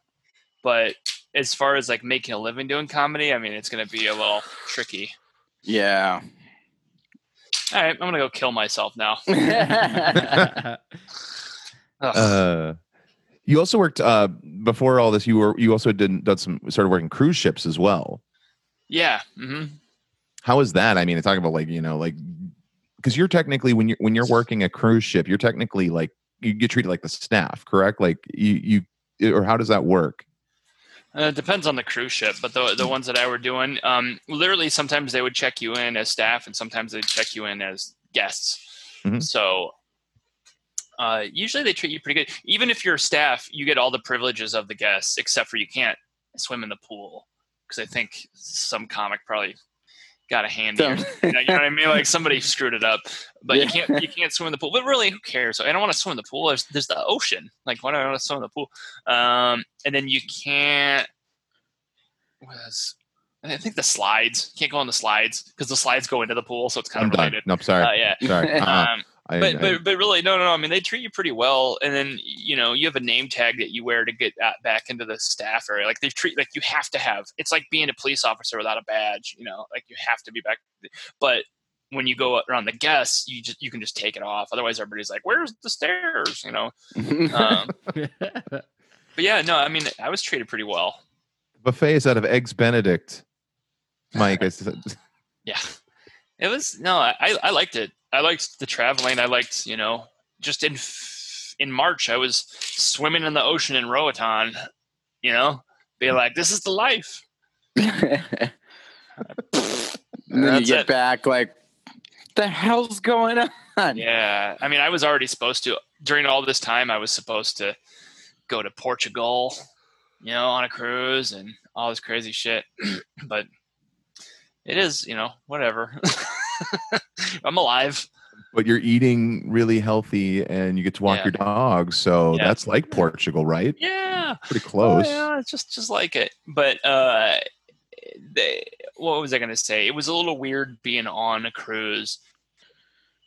but as far as like making a living doing comedy, I mean, it's going to be a little tricky. Yeah. All right, I'm going to go kill myself now. Uh, you also worked uh, before all this. You were you also did done some started working cruise ships as well. Yeah. hmm How is that? I mean, talking about like you know like because you're technically when you're when you're working a cruise ship, you're technically like you get treated like the staff, correct? Like you you or how does that work? Uh, it depends on the cruise ship, but the the ones that I were doing, um, literally sometimes they would check you in as staff, and sometimes they'd check you in as guests. Mhm. So uh, usually they treat you pretty good. Even if you're staff, you get all the privileges of the guests, except for you can't swim in the pool because I think some comic probably got a hand So- here. You know, you know what I mean? Like somebody screwed it up, but you can't you can't swim in the pool. But really, who cares? I don't want to swim in the pool. There's, there's the ocean. Like why do I want to swim in the pool? Um, and then you can't. was I think the slides can't go on the slides because the slides go into the pool, so it's kind I'm of done. related. Nope, sorry. Uh, yeah. Sorry. Uh-uh. Um, I- but I- but but really, no, no, no. I mean, they treat you pretty well, and then you know you have a name tag that you wear to get back into the staff area. Like they treat like you have to have. It's like being a police officer without a badge. You know, like you have to be back. But when you go around the guests, you just you can just take it off. Otherwise, everybody's like, "Where's the stairs?" You know. Um, but yeah, no, I mean, I was treated pretty well. buffet is out of eggs Benedict. Mike, Yeah, it was no, I I liked it. I liked the traveling. I liked you know just in in March I was swimming in the ocean in Roatan. You know, be like, this is the life. and then you get it. back like, the hell's going on? Yeah, I mean, I was already supposed to during all this time. I was supposed to go to Portugal, you know, on a cruise and all this crazy shit. but it is, you know, whatever. I'm alive. but you're eating really healthy and you get to walk Yeah. your dog. So Yeah. that's like Portugal, right? Yeah. Pretty close. Oh, yeah, it's just just like it. But uh, they, what was I going to say? It was a little weird being on a cruise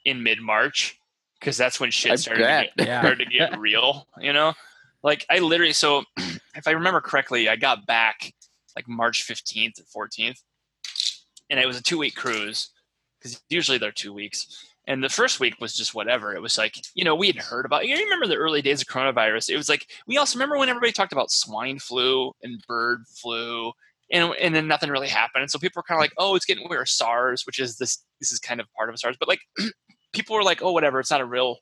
in mid March because that's when shit started to, get, Yeah. started to get real. You know, like I literally. So if I remember correctly, I got back like March fifteenth or fourteenth, and it was a two week cruise because usually they're two weeks. And the first week was just whatever. It was like, you know, we had heard about, you remember the early days of coronavirus. It was like, we also remember when everybody talked about swine flu and bird flu and, and then nothing really happened. And so people were kind of like, oh, it's getting weird. SARS, which is this, this is kind of part of SARS, but like people were like, oh, whatever. It's not a real,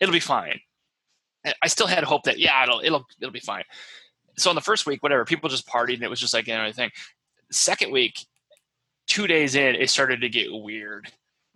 it'll be fine. I still had hope that, yeah, it'll, it'll, it'll be fine. So on the first week, whatever, people just partied and it was just like, you know, thing. Second week, two days in, it started to get weird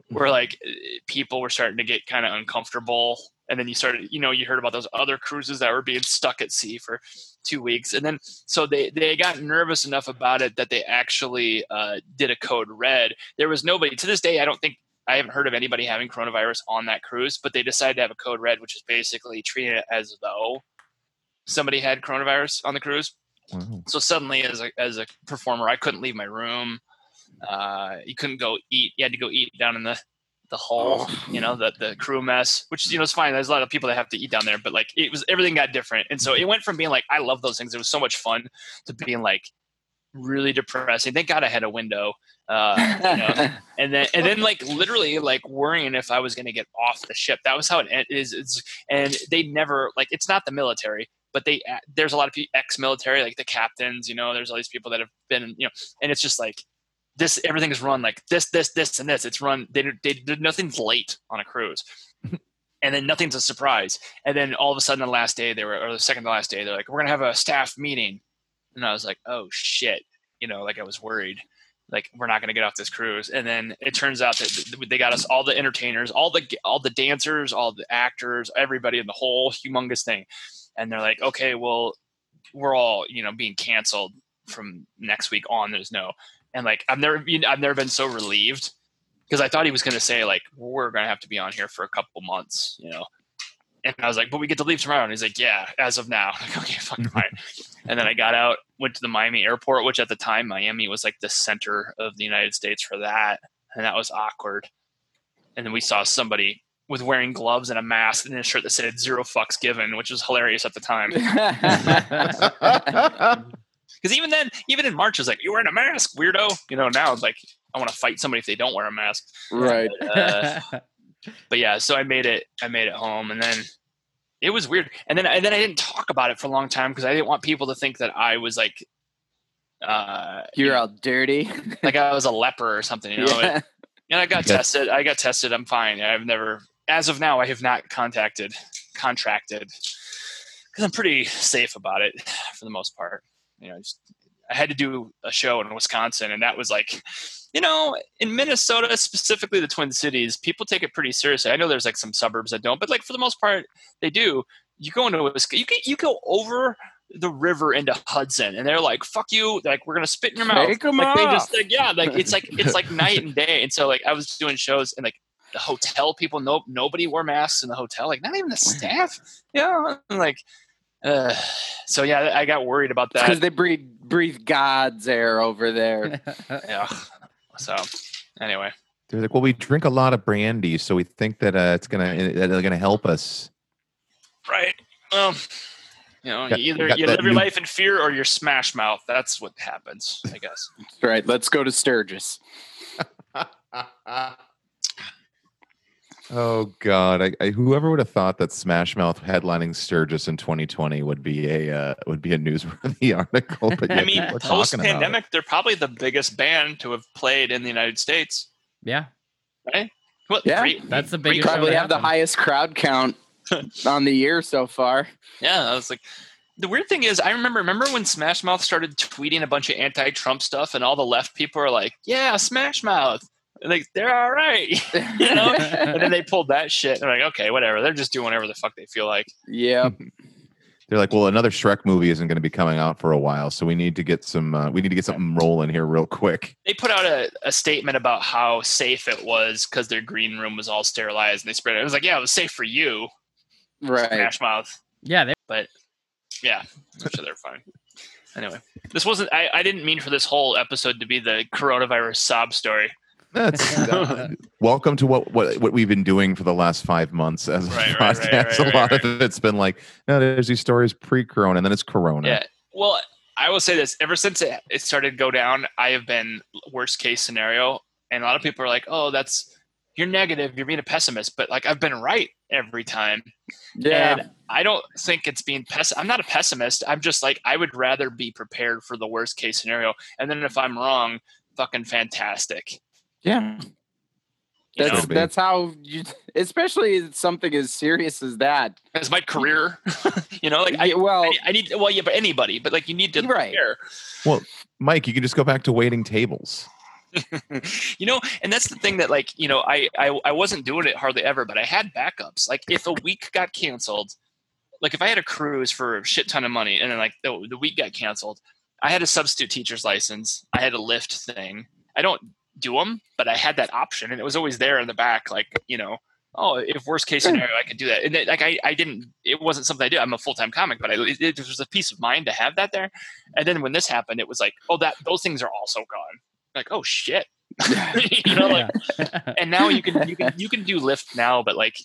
where like eh, people were starting to get kind of uncomfortable and then you started you know you heard about those other cruises that were being stuck at sea for two weeks and then so they they got nervous enough about it that they actually uh, did a code red. There was nobody to this day i don't think i haven't heard of anybody having coronavirus on that cruise but they decided to have a code red which is basically treating it as though somebody had coronavirus on the cruise. Wow. so suddenly as a, as a performer i couldn't leave my room uh, you couldn't go eat you had to go eat down in the the hull you know the the crew mess which you know is fine there's a lot of people that have to eat down there but like it was everything got different and so it went from being like i love those things it was so much fun to being like really depressing thank god i had a window uh, you know, and then and then like literally like worrying if I was going to get off the ship. That was how it is. It's, and they never like it's not the military, but they there's a lot of ex-military like the captains. You know, there's all these people that have been you know, and it's just like this. Everything is run like this, this, this, and this. It's run. They they, they nothing's late on a cruise. And then nothing's a surprise. And then all of a sudden, the last day they were, or the second to last day, they're like, "We're gonna have a staff meeting," and I was like, "Oh shit!" You know, like I was worried like we're not going to get off this cruise and then it turns out that they got us all the entertainers all the all the dancers all the actors everybody in the whole humongous thing and they're like okay well we're all you know being canceled from next week on there's no and like i've never been i've never been so relieved because i thought he was going to say like we're going to have to be on here for a couple months you know and I was like, but we get to leave tomorrow. And he's like, yeah, as of now. I'm like, okay, fucking fine. and then I got out, went to the Miami airport, which at the time, Miami was like the center of the United States for that. And that was awkward. And then we saw somebody with wearing gloves and a mask and a shirt that said zero fucks given, which was hilarious at the time. Because even then, even in March, it was like, you're wearing a mask, weirdo. You know, now it's like, I want to fight somebody if they don't wear a mask. right. Uh, but yeah, so I made it. I made it home, and then it was weird. And then and then I didn't talk about it for a long time because I didn't want people to think that I was like, uh, You're all dirty. like I was a leper or something. You know. yeah. And I got Yeah. tested. I got tested. I'm fine. I've never, as of now, I have not contacted, contracted, because I'm pretty safe about it for the most part. You know, just, I had to do a show in Wisconsin, and that was like, you know, in Minnesota, specifically the Twin Cities, people take it pretty seriously. I know there's like some suburbs that don't, but like for the most part, they do. You go into Wisconsin, you can, you go over the river into Hudson, and they're like, "Fuck you!" They're Like we're gonna spit in your mouth. Take 'em like they just like yeah, like it's like it's like night and day. And so like I was doing shows and like the hotel people, nope, nobody wore masks in the hotel. Like not even the staff. Yeah, and, like uh, so yeah, I got worried about that Because they breed breathe God's air over there. Yeah. So anyway, They're like, well, we drink a lot of brandy, so we think that uh, it's gonna that it's gonna help us. right. Well, you know, Got- you either you that live your new- life in fear or you're smash mouth. That's what happens, I guess. right. Let's go to Sturgis. Oh God! I, I, whoever would have thought that Smash Mouth headlining Sturgis in 2020 would be a uh, would be a newsworthy article. But I mean, post talking about it. pandemic, they're probably the biggest band to have played in the United States. yeah, What? Yeah. three- that's the three- biggest. Probably to have the highest crowd count on the year so far. Yeah, I was like, the weird thing is, I remember remember when Smash Mouth started tweeting a bunch of anti-Trump stuff, and all the left people are like, "Yeah, Smash Mouth," and like they're all right, you know. and then they pulled that shit, and they're like, "Okay, whatever." They're just doing whatever the fuck they feel like. Yeah. They're like, well, another Shrek movie isn't going to be coming out for a while, so we need to get some uh, we need to get something rolling here real quick. They put out a, a statement about how safe it was because their green room was all sterilized, and they spread it. It was like, "Yeah, it was safe for you, Right. Smash Mouth." Yeah, they, But yeah, I'm sure they're fine. Anyway, this wasn't. I, I didn't mean for this whole episode to be the coronavirus sob story. That's uh, welcome to what, what what we've been doing for the last five months as a Right, right, right, podcast. right, a lot right, of it's been like, no, there's these stories pre-corona, and then it's Corona. Yeah. Well, I will say this: ever since it, it started to go down, I have been worst case scenario, and a lot of people are like, "Oh, that's you're negative. You're being a pessimist." But like, I've been right every time, Yeah. and I don't think it's being pess. I'm not a pessimist. I'm just like I would rather be prepared for the worst case scenario, and then if I'm wrong, fucking fantastic. Yeah. You That's know, that's how you especially something as serious as that. as my career, you know, like I, Yeah, well, I, I need well, yeah, but anybody, but like you need to Right. Well, Mike, you can just go back to waiting tables. you know, and that's the thing that like, you know, I, I I wasn't doing it hardly ever, but I had backups. Like if a week got canceled, like if I had a cruise for a shit ton of money and then like the, the week got canceled, I had a substitute teacher's license. I had a Lyft thing. I don't do them, but I had that option and it was always there in the back like, you know, oh, if worst case scenario I could do that. And it, like I I didn't it wasn't something I did. I'm a full-time comic, but I it, it was a peace of mind to have that there. And then when this happened, it was like, oh that those things are also gone. Like, oh shit. you know, like and now you can you can you can do Lyft now, but like,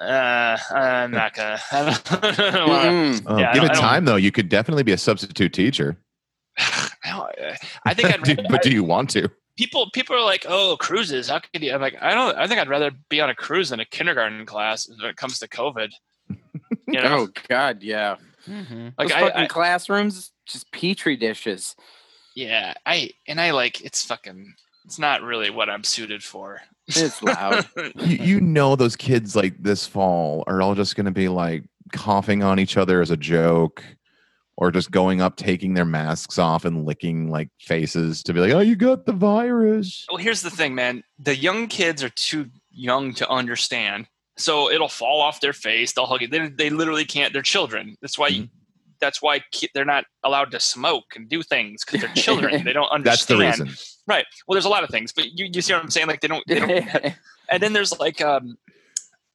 uh, I'm not gonna. I don't wanna-. Oh, Yeah, I give don't- it time though. You could definitely be a substitute teacher. I, don't- I think I'd. Do- but do you want to? People people are like, oh, cruises. How could you? I'm like, I don't. I think I'd rather be on a cruise than a kindergarten class when it comes to COVID. You know, Oh God, yeah. Mhm. like Those I, fucking I, classrooms, just petri dishes. yeah, I and I like it's fucking. It's not really what I'm suited for. It's loud. you, you know those kids like this fall are all just going to be like coughing on each other as a joke or just going up taking their masks off and licking like faces to be like oh you got the virus Well, here's the thing, man. The young kids are too young to understand. So it'll fall off their face. They'll hug it. They, they literally can't. They're children. That's why. Mm-hmm. That's why ki- they're not allowed to smoke and do things because they're children. they don't understand. that's the understand. reason Right. Well, there's a lot of things, but you, you see what I'm saying? Like they don't. They don't and then there's like um,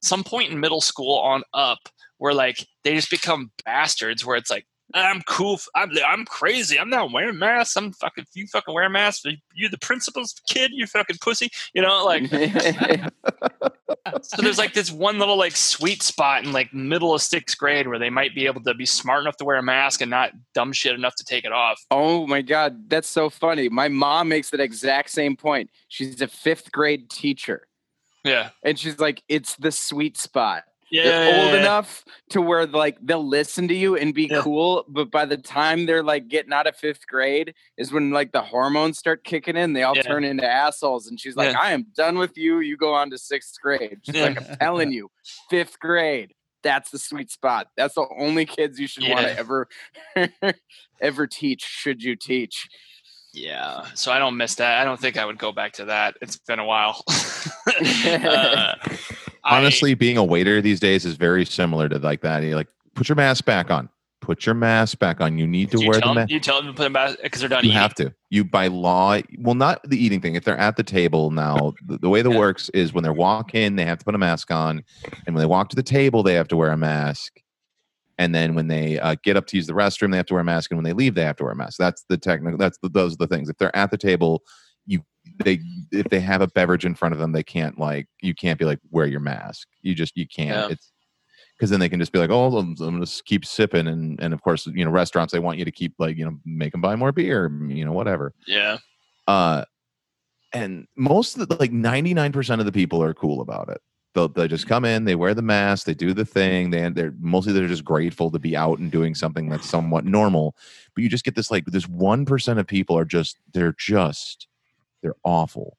some point in middle school on up where like they just become bastards. Where it's like I'm cool. I'm I'm crazy. I'm not wearing masks. I'm fucking. You fucking wear masks. You the principal's kid. You fucking pussy. You know, like so. There's like this one little like sweet spot in like middle of sixth grade where they might be able to be smart enough to wear a mask and not dumb shit enough to take it off. oh my God, that's so funny. My mom makes that exact same point. She's a fifth grade teacher. Yeah. And she's like, it's the sweet spot. Yeah. they're old enough to where like they'll listen to you and be Yeah. cool but by the time they're like getting out of fifth grade is when like the hormones start kicking in they all Yeah. turn into assholes and she's like Yeah. i am done with you you go on to sixth grade she's like i'm telling you fifth grade that's the sweet spot that's the only kids you should want to ever ever teach should you teach Yeah, so I don't miss that. I don't think I would go back to that. It's been a while. Uh, I- honestly being a waiter these days is very similar to like that you're like put your mask back on put your mask back on you need to you wear the mask you tell them to put them back because they're done you eating. have to you by law well not the eating thing if they're at the table now the, the way that Yeah. works is when they walk in they have to put a mask on and when they walk to the table they have to wear a mask and then when they uh, get up to use the restroom, they have to wear a mask, and when they leave, they have to wear a mask. That's the technical. That's the, those are the things. If they're at the table, they if they have a beverage in front of them, they can't like you can't be like wear your mask. You just you can't. Yeah. It's because then they can just be like, oh, I'm, I'm gonna just keep sipping, and and of course, you know, restaurants they want you to keep like you know make them buy more beer, you know, whatever. Yeah. Uh, and most of the like 99% of the people are cool about it. They'll they just come in, they wear the mask, they do the thing. They they're mostly they're just grateful to be out and doing something that's somewhat normal. But you just get this like this one percent of people are just they're just they're awful.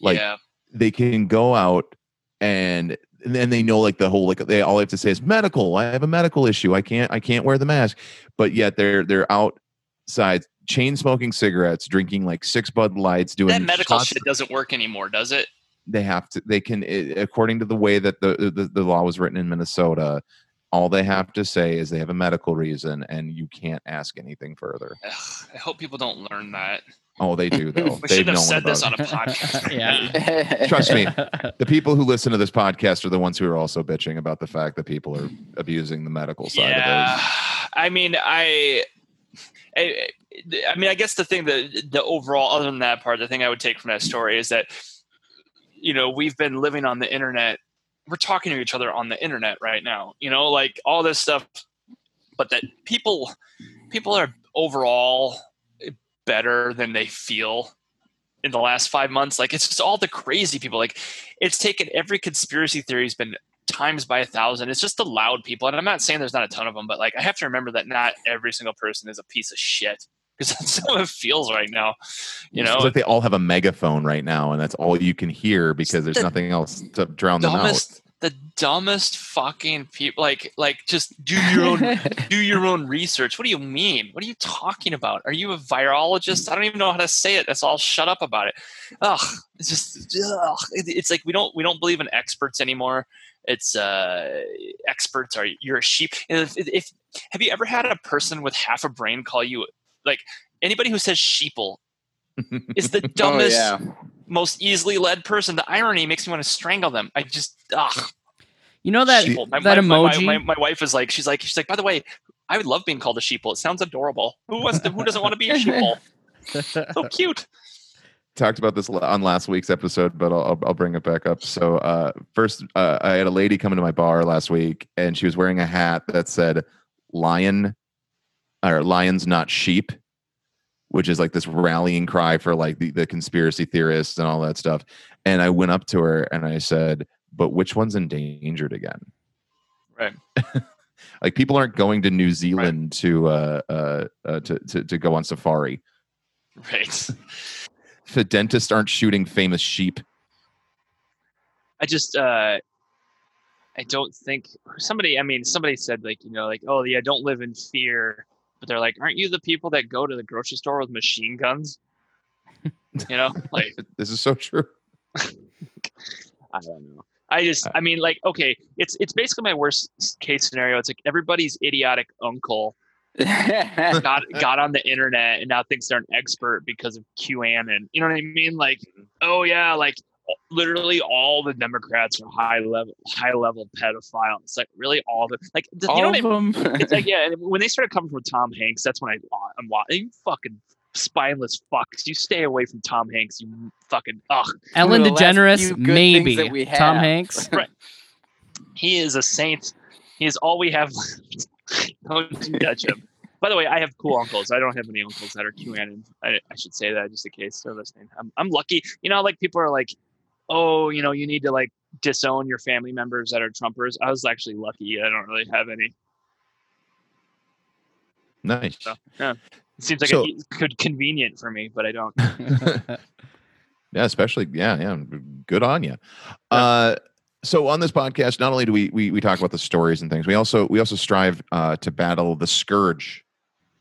Like yeah. they can go out and and then they know like the whole like they all they have to say is medical. I have a medical issue. I can't I can't wear the mask. But yet they're they're outside chain smoking cigarettes, drinking like six Bud Lights, doing That medical shots- shit doesn't work anymore, does it? they have to they can eh, according to the way that the, the the law was written in minnesota all they have to say is they have a medical reason and you can't ask anything further Ugh, I hope people don't learn that. oh they do though We they've should have said about this it. on a podcast. yeah. Trust me. the people who listen to this podcast are the ones who are also bitching about the fact that people are abusing the medical side yeah. of I mean, I, I, I mean, I guess the thing that the overall, other than that part, the thing I would take from that story is that, you know, we've been living on the internet. We're talking to each other on the internet right now. You know, like all this stuff, but that people, people are overall better than they feel in the last five months. Like it's just all the crazy people. Like it's taken every conspiracy theory has been times by a thousand. It's just the loud people. And I'm not saying there's not a ton of them, but like I have to remember that not every single person is a piece of shit. Because that's how it feels right now. You know, it's like they all have a megaphone right now and that's all you can hear because there's The nothing else to drown them out the dumbest fucking people like like just do your own do your own research. What do you mean? What are you talking about? Are you a virologist? I don't even know how to say it. That's all shut up about it. Ugh. It's just ugh. It's like we don't we don't believe in experts anymore. It's uh experts are you're a sheep. If, if have you ever had a person with half a brain call you like anybody who says sheeple is the oh dumbest yeah. most easily led person. The irony makes me want to strangle them. I just ugh. You know that Sheeple. My, that my- my- emoji. My, my, wife is like, she's like, she's like. By the way, I would love being called a sheeple. It sounds adorable. Who wants to, Who doesn't want to be a sheeple? So cute. talked about this on last week's episode, but I'll, I'll, I'll bring it back up. So, uh, first, uh, I had a lady come into my bar last week, and she was wearing a hat that said "Lion" or "Lions, not sheep," which is like this rallying cry for like the, the conspiracy theorists and all that stuff. And I went up to her and I said, "But which one's endangered again?" Right. like people aren't going to New Zealand to, uh, uh, uh, to to to go on safari. Right. The dentists aren't shooting famous sheep. I just, uh, I don't think somebody. I mean, somebody said like, you know, like, oh yeah, don't live in fear. But they're like, aren't you the people that go to the grocery store with machine guns? You know, like This is so true. I don't know. I just, I mean, like, okay, it's it's basically my worst case scenario. It's like everybody's idiotic uncle got got on the internet and now thinks they're an expert because of QAnon. You know what I mean? Like, mm-hmm. oh yeah, like literally all the Democrats are high level high level pedophiles. It's like really all the like the, you know All what I of mean? them. It's like yeah, and when they started coming from Tom Hanks, that's when I I'm watching. You fucking spineless fucks. You stay away from Tom Hanks. You fucking ugh. Ellen DeGeneres, few good things maybe. that we Tom have. Hanks. He is a saint. He is all we have. Don't touch him. By the way, I have cool uncles. I don't have any uncles that are QAnon. I, I should say that just in case they're listening. I'm, I'm lucky. You know, like people are like, oh, you know, you need to like disown your family members that are Trumpers. I was actually lucky. I don't really have any. Nice. So, yeah. It seems like So- a good convenient for me, but I don't. yeah, especially yeah, yeah. Good on you. Uh, so on this podcast, not only do we, we we talk about the stories and things, we also we also strive uh, to battle the scourge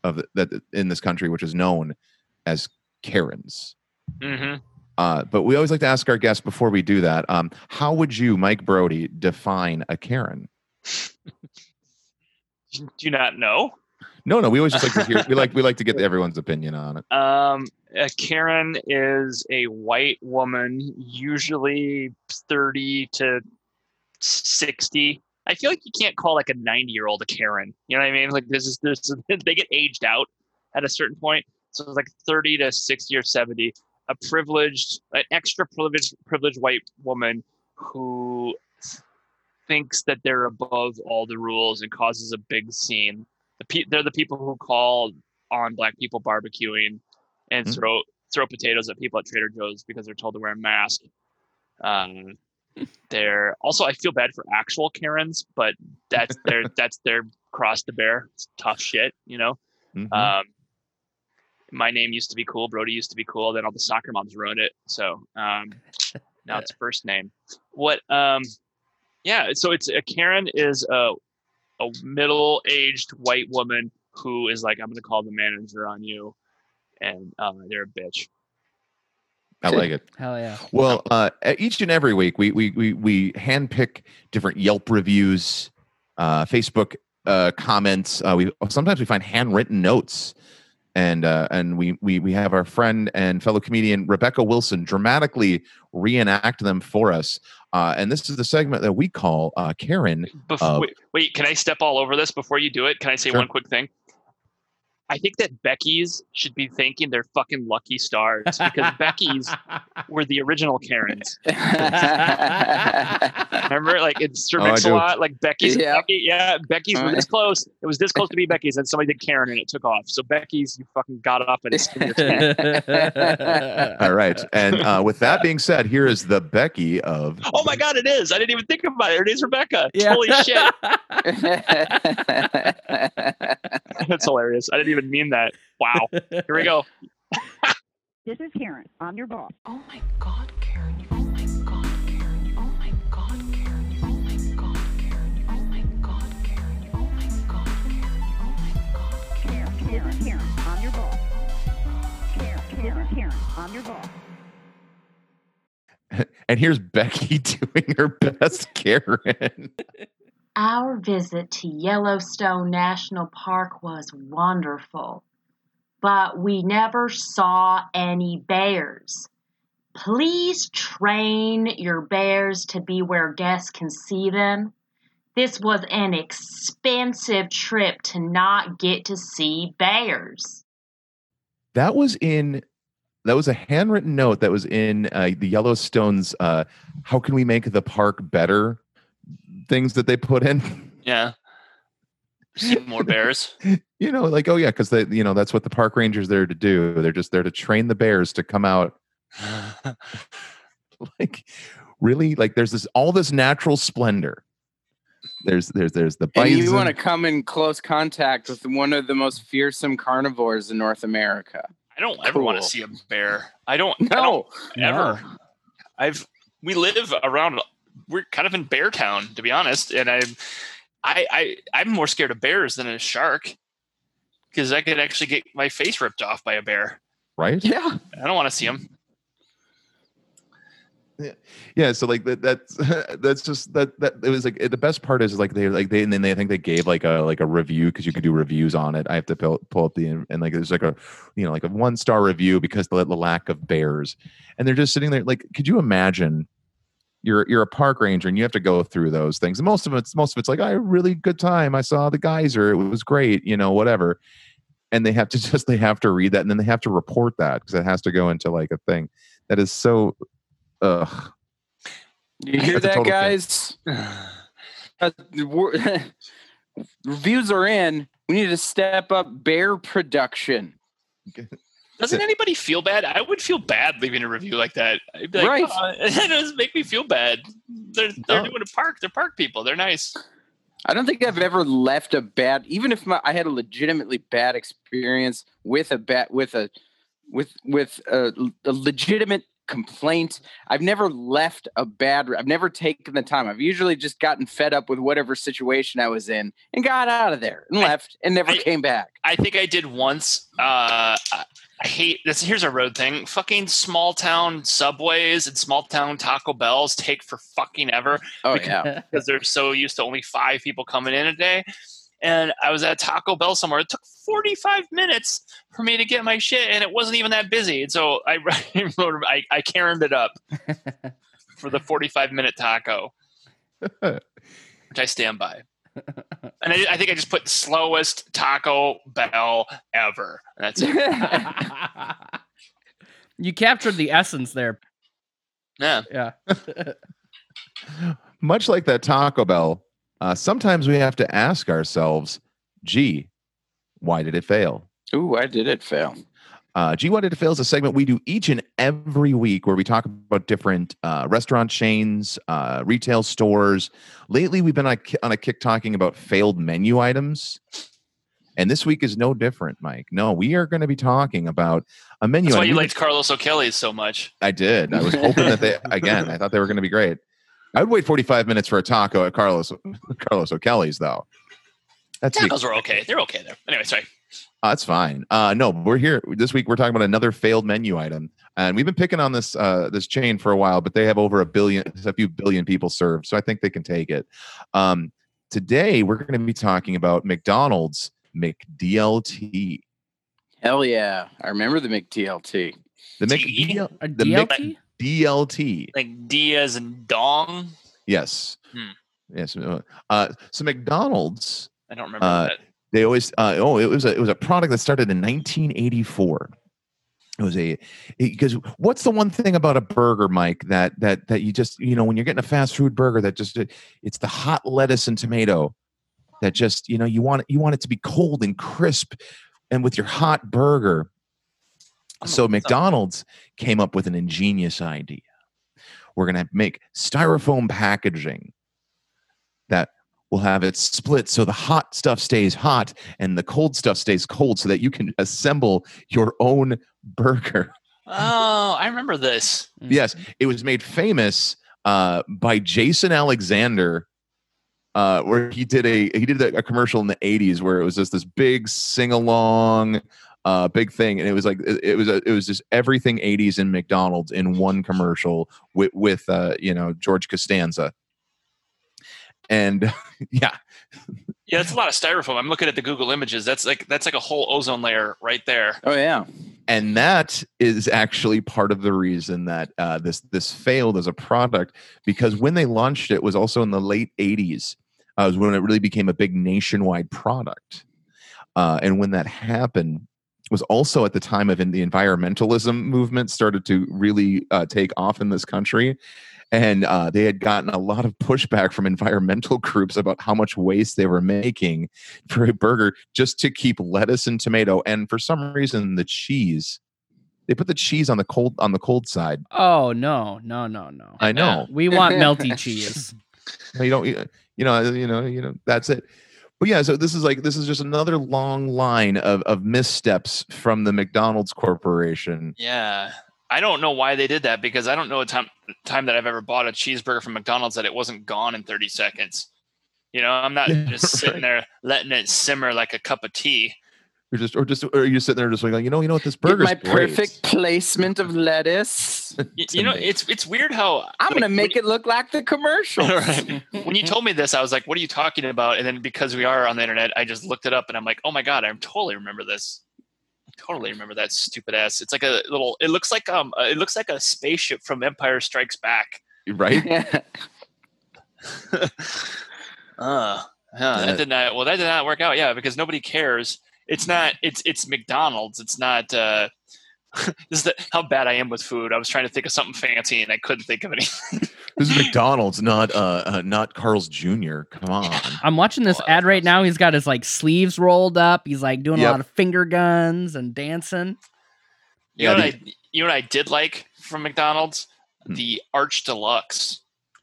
of the, that in this country, which is known as Karens. hmm Uh, but we always like to ask our guests before we do that, um, how would you, Mike Brody, define a Karen? Do you not know? No, no, we always just like to hear. We like we like to get everyone's opinion on it. Um, a Karen is a white woman, usually 30 to 60, I feel like you can't call like a 90 year old a Karen. You know what I mean? Like this is this is, they get aged out at a certain point. So it's like 30 to 60 or 70, a privileged, an extra privileged privileged white woman who thinks that they're above all the rules and causes a big scene. The pe- they're the people who call on black people barbecuing and Mhm. throw throw potatoes at people at Trader Joe's because they're told to wear a mask. Um, they're also I feel bad for actual Karens, but that's their that's their cross to bear. It's tough shit, you know. Mhm. Um, my name used to be cool. Brody used to be cool. Then all the soccer moms ruined it. So um, now it's first name. What? Um, yeah. So it's a Karen is a a middle aged white woman who is like, I'm going to call the manager on you, and uh, they're a bitch. I like it. Hell yeah. Well, uh, each and every week, we we we we handpick different Yelp reviews, uh, Facebook uh, comments. Uh, we sometimes we find handwritten notes, and uh, and we we we have our friend and fellow comedian Rebecca Wilson dramatically reenact them for us. Uh, and this is the segment that we call uh, Karen. Before, Uh, wait, wait, can I step all over this before you do it? Can I say Sure. one quick thing? I think that Becky's should be thanking their fucking lucky stars because Becky's were the original Karens. Remember, like in Sir Oh, Mix-a-Lot, like Becky's, Yeah. Becky, yeah, Becky's were Alright. this close. It was this close to be Becky's, and somebody did Karen, and it took off. So Becky's, you fucking got up and stood your. All right, and uh, with that being said, here is the Becky of. Oh my god, it is! I didn't even think about it. Her name's Rebecca. Yeah. Holy shit, that's hilarious. I didn't even mean that. Wow. Here we go. This is Karen. I'm your boss. Oh my God, Karen. you- Oh my God, Karen. Oh my God, Karen. Oh my God, Karen. Oh my God, Karen. Oh my God, Karen. Oh my God, Karen. Karen, Karen, Karen. I'm your boss. Karen, Karen, Karen. I'm your boss. And here's Becky doing her best Karen. Our visit to Yellowstone National Park was wonderful, but we never saw any bears. Please train your bears to be where guests can see them. This was an expensive trip to not get to see bears. that was in that was a handwritten note that was in uh, the Yellowstone's uh, "How can we make the park better?" Things that they put in. Yeah. See more bears. you know, like oh yeah, because they you know that's what the park rangers there to do. They're just there to train the bears to come out. Like really, like there's this all this natural splendor. There's there's there's the and you want to come in close contact with one of the most fearsome carnivores in North America. I don't ever want to see a bear. I don't. I don't No, ever. I've we live around. We're kind of in Bear Town, to be honest, and I'm I I I'm more scared of bears than a shark because I could actually get my face ripped off by a bear. right? yeah, I don't want to see them. yeah so like that that's that's just that that it was like the best part is like they like they and then they I think they gave like a like a review because you could do reviews on it i have to pull, pull up the and like there's like a you know like a one star review because the, the lack of bears and they're just sitting there like could you imagine you're you're a park ranger and you have to go through those things and most of it's most of it's like i had a really good time i saw the geyser it was great you know whatever and they have to just they have to read that and then they have to report that because it has to go into like a thing that is so ugh you hear That's that, guys? Reviews are in. We need to step up bear production. Doesn't anybody feel bad? I would feel bad leaving a review like that. I'd like, Right. "Oh," it doesn't make me feel bad. They're they're doing a park. They're park people. They're nice. I don't think I've ever left a bad, even if my, I had a legitimately bad experience with a bat with a with with a, a legitimate complaint. I've never left a bad. I've never taken the time. I've usually just gotten fed up with whatever situation I was in and got out of there and left and never I- came back. I think I did once. Uh, I hate this. Here's a road thing. Fucking small town subways and small town Taco Bells take for fucking ever Oh because- yeah, because they're so used to only five people coming in a day. And I was at Taco Bell somewhere. It took 45 minutes for me to get my shit, and it wasn't even that busy. And so I I, I Karened it up for the 45 minute taco. which I stand by. and I, I think I just put slowest Taco Bell ever. That's it. you captured the essence there. Yeah. Yeah. Much like that Taco Bell, uh, sometimes we have to ask ourselves, gee, why did it fail? Ooh, why did it fail? Uh, G Did It Fail is a segment we do each and every week where we talk about different uh, restaurant chains, uh, retail stores. Lately, we've been on a, on a kick talking about failed menu items. And this week is no different, Mike. No, we are going to be talking about a menu That's why you liked Carlos O'Kelly's so much. I did. I was hoping that they, again, I thought they were going to be great. I would wait 45 minutes for a taco at Carlos, Carlos O'Kelly's, though. That's Tacos were okay. They're okay there. Anyway, sorry. Uh, that's fine. Uh, no, we're here this week. We're talking about another failed menu item, and we've been picking on this uh, this chain for a while, but they have over a billion, a few billion people served, so I think they can take it. Um, today, we're going to be talking about McDonald's McDLT. Hell yeah. I remember the McDLT. The McDLT. The DLT? McDLT. Like Diaz and Dong. Yes, Hmm. yes. Uh, so McDonald's I don't remember Uh, that. They always uh, oh it was a, it was a product that started in 1984 it was a because what's the one thing about a burger mike that that that you just you know when you're getting a fast food burger that just it's the hot lettuce and tomato that just you know you want it you want it to be cold and crisp and with your hot burger. So mcdonald's came up with an ingenious idea. We're going to make styrofoam packaging will have it split so the hot stuff stays hot and the cold stuff stays cold so that you can assemble your own burger. Oh, I remember this. Yes, it was made famous uh, by Jason Alexander, uh, where he did a he did a, a commercial in the '80s where it was just this big sing along, uh, big thing, and it was like it, it was a, it was just everything '80s in McDonald's in one commercial with with uh, you know George Costanza, and yeah, Yeah, that's a lot of styrofoam. I'm looking at the Google images. That's like that's like a whole ozone layer right there. Oh yeah. and that is actually part of the reason that uh, this this failed as a product because when they launched it was also in the late 80s uh, was when it really became a big nationwide product uh, and when that happened was also at the time of in the environmentalism movement started to really uh, take off in this country and uh, they had gotten a lot of pushback from environmental groups about how much waste they were making for a burger just to keep lettuce and tomato and for some reason the cheese they put the cheese on the cold on the cold side Oh no, no, no, no. i know We want melty cheese. you don't you know you know you know that's it but yeah so this is like this is just another long line of of missteps from the mcdonald's corporation Yeah. I don't know why they did that because I don't know a time time that I've ever bought a cheeseburger from McDonald's that it wasn't gone in 30 seconds. You know, I'm not Yeah, just sitting there letting it simmer like a cup of tea. or just or just or you're sitting there just like you know you know what this Get burger's my great. perfect placement of lettuce. Y- You, know, it's it's weird how I'm gonna like, make it look like the commercial. Right. when you told me this, I was like, "What are you talking about?" And then because we are on the internet, I just looked it up, and I'm like, "Oh my god, I totally remember this. I totally remember that stupid ass. It's like a little. It looks like um. uh, It looks like a spaceship from Empire Strikes Back. right Uh, yeah, That- that did not. Well, that did not work out. Yeah, because nobody cares. It's not. It's it's McDonald's. It's not. uh this is the, how bad I am with food. I was trying to think of something fancy and I couldn't think of anything. This is mcdonald's not uh, uh not carl's jr come on I'm watching this Oh, ad right now. He's got his like sleeves rolled up. He's like doing Yep. a lot of finger guns and dancing. You know Yeah, what I you know what I did like from McDonald's? Hmm. The Arch Deluxe.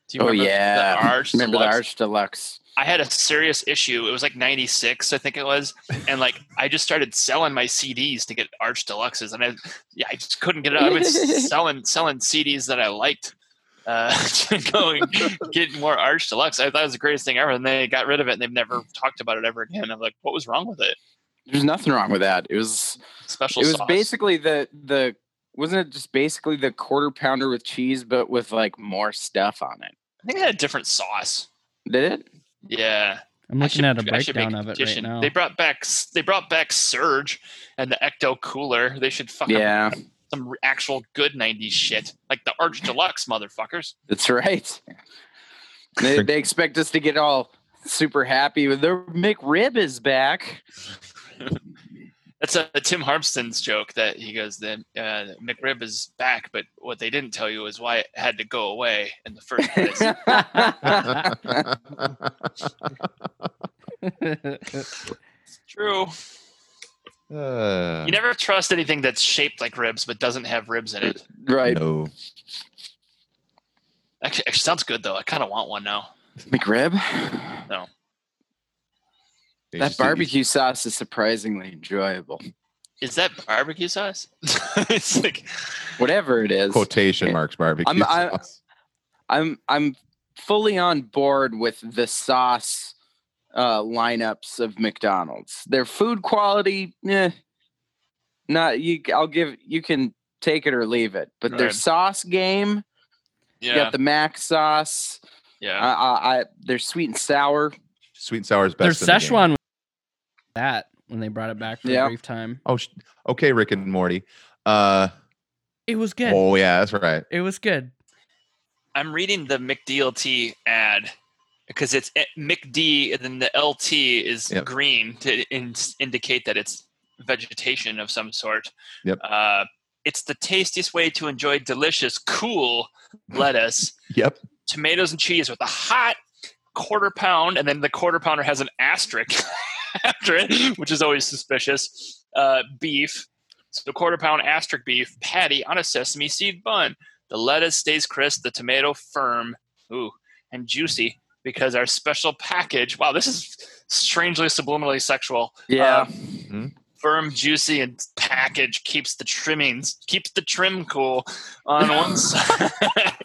Do you oh yeah. the Arch remember the Deluxe? Arch Deluxe? I had a serious issue. It was like 96, I think it was. And like I just started selling my CDs to get Arch Deluxes and I yeah, I just couldn't get it. I was selling selling CDs that I liked. Uh, going getting more Arch Deluxe. I thought it was the greatest thing ever, and they got rid of it, and they've never talked about it ever again. I'm like, what was wrong with it? There's nothing wrong with that. It was Special it was sauce. basically the the wasn't it just basically the quarter pounder with cheese but with like more stuff on it. I think it had a different sauce. Did it? Yeah. I'm I looking should- at a I should breakdown make of it right now. They brought back they brought back Surge and the Ecto Cooler. They should fucking Yeah, some actual good '90s shit like the Arch Deluxe motherfuckers. that's right. They, they expect us to get all super happy with their McRib is back. That's a, a Tim Harmston's joke that he goes, "The uh, McRib is back," but what they didn't tell you is why it had to go away in the first place. It's true. Uh, You never trust anything that's shaped like ribs but doesn't have ribs in it. right. no. Actually, actually sounds good though. I kind of want one now. McRib? No. That barbecue sauce is surprisingly enjoyable. Is that barbecue sauce? it's like Whatever it is. Quotation marks barbecue I'm- I- sauce. I'm I'm fully on board with the sauce uh, lineups of McDonald's. Their food quality, eh, not you. I'll give you can take it or leave it, but their Right. sauce game. You yeah, got the mac sauce. yeah. I, I, I they're sweet and sour. Sweet and sour is There's best. in the game. Szechuan with that when they brought it back for Yeah. a brief time. Oh, okay, Rick and Morty. Uh, It was good. oh yeah, that's right. It was good. I'm reading the McDLT ad because it's eh, McD and then the LT is Yep. green to in, indicate that it's vegetation of some sort. Yep. Uh, it's the tastiest way to enjoy delicious, cool lettuce, Yep. tomatoes, and cheese with a hot quarter pound, and then the quarter pounder has an asterisk after it, which is always suspicious. Uh, beef, so the quarter pound asterisk beef patty on a sesame seed bun. The lettuce stays crisp, the tomato firm, ooh, and juicy because our special package. Wow, this is strangely subliminally sexual. Yeah. Uh, firm, juicy, and package keeps the trimmings, keeps the trim cool on one side.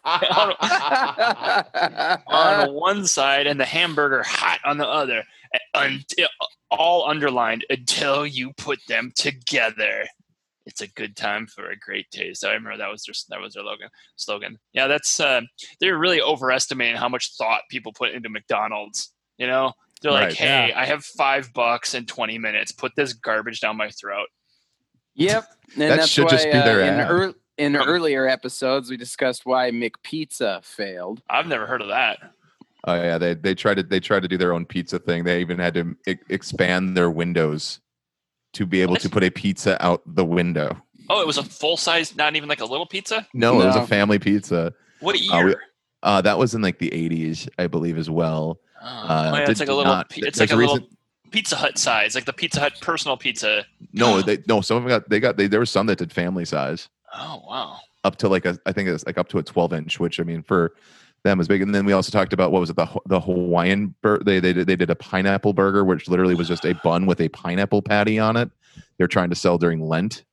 on, on one side and the hamburger hot on the other, until all underlined until you put them together. It's a good time for a great taste. I remember that was their that was their slogan. Slogan. Yeah, that's uh, they're really overestimating how much thought people put into McDonald's. You know, they're like, Right. "Hey, I have five bucks and twenty minutes. Put this garbage down my throat." Yep. And That that's should why, just be uh, their in, ad. ear- in earlier episodes we discussed why McPizza failed. I've never heard of that. Oh yeah, they they tried to they tried to do their own pizza thing. They even had to e- expand their windows to be able to put a pizza out the window. Oh, it was a full size, not even like a little pizza. No, it was No. a family pizza. What Uh, year? we- Uh, that was in like the 80s, I believe, as well. Oh, Uh, oh, yeah, did it's like a little. not- pi- it's there's like a a little Pizza Hut size, like the Pizza Hut personal pizza. No, they no. Some of them got they got they, there were some that did family size Oh wow! up to like a I think it's like up to a 12 inch, which I mean for them is big. And then we also talked about what was it the the Hawaiian bur- they they did, they did a pineapple burger, which literally was just a bun with a pineapple patty on it. They're trying to sell during Lent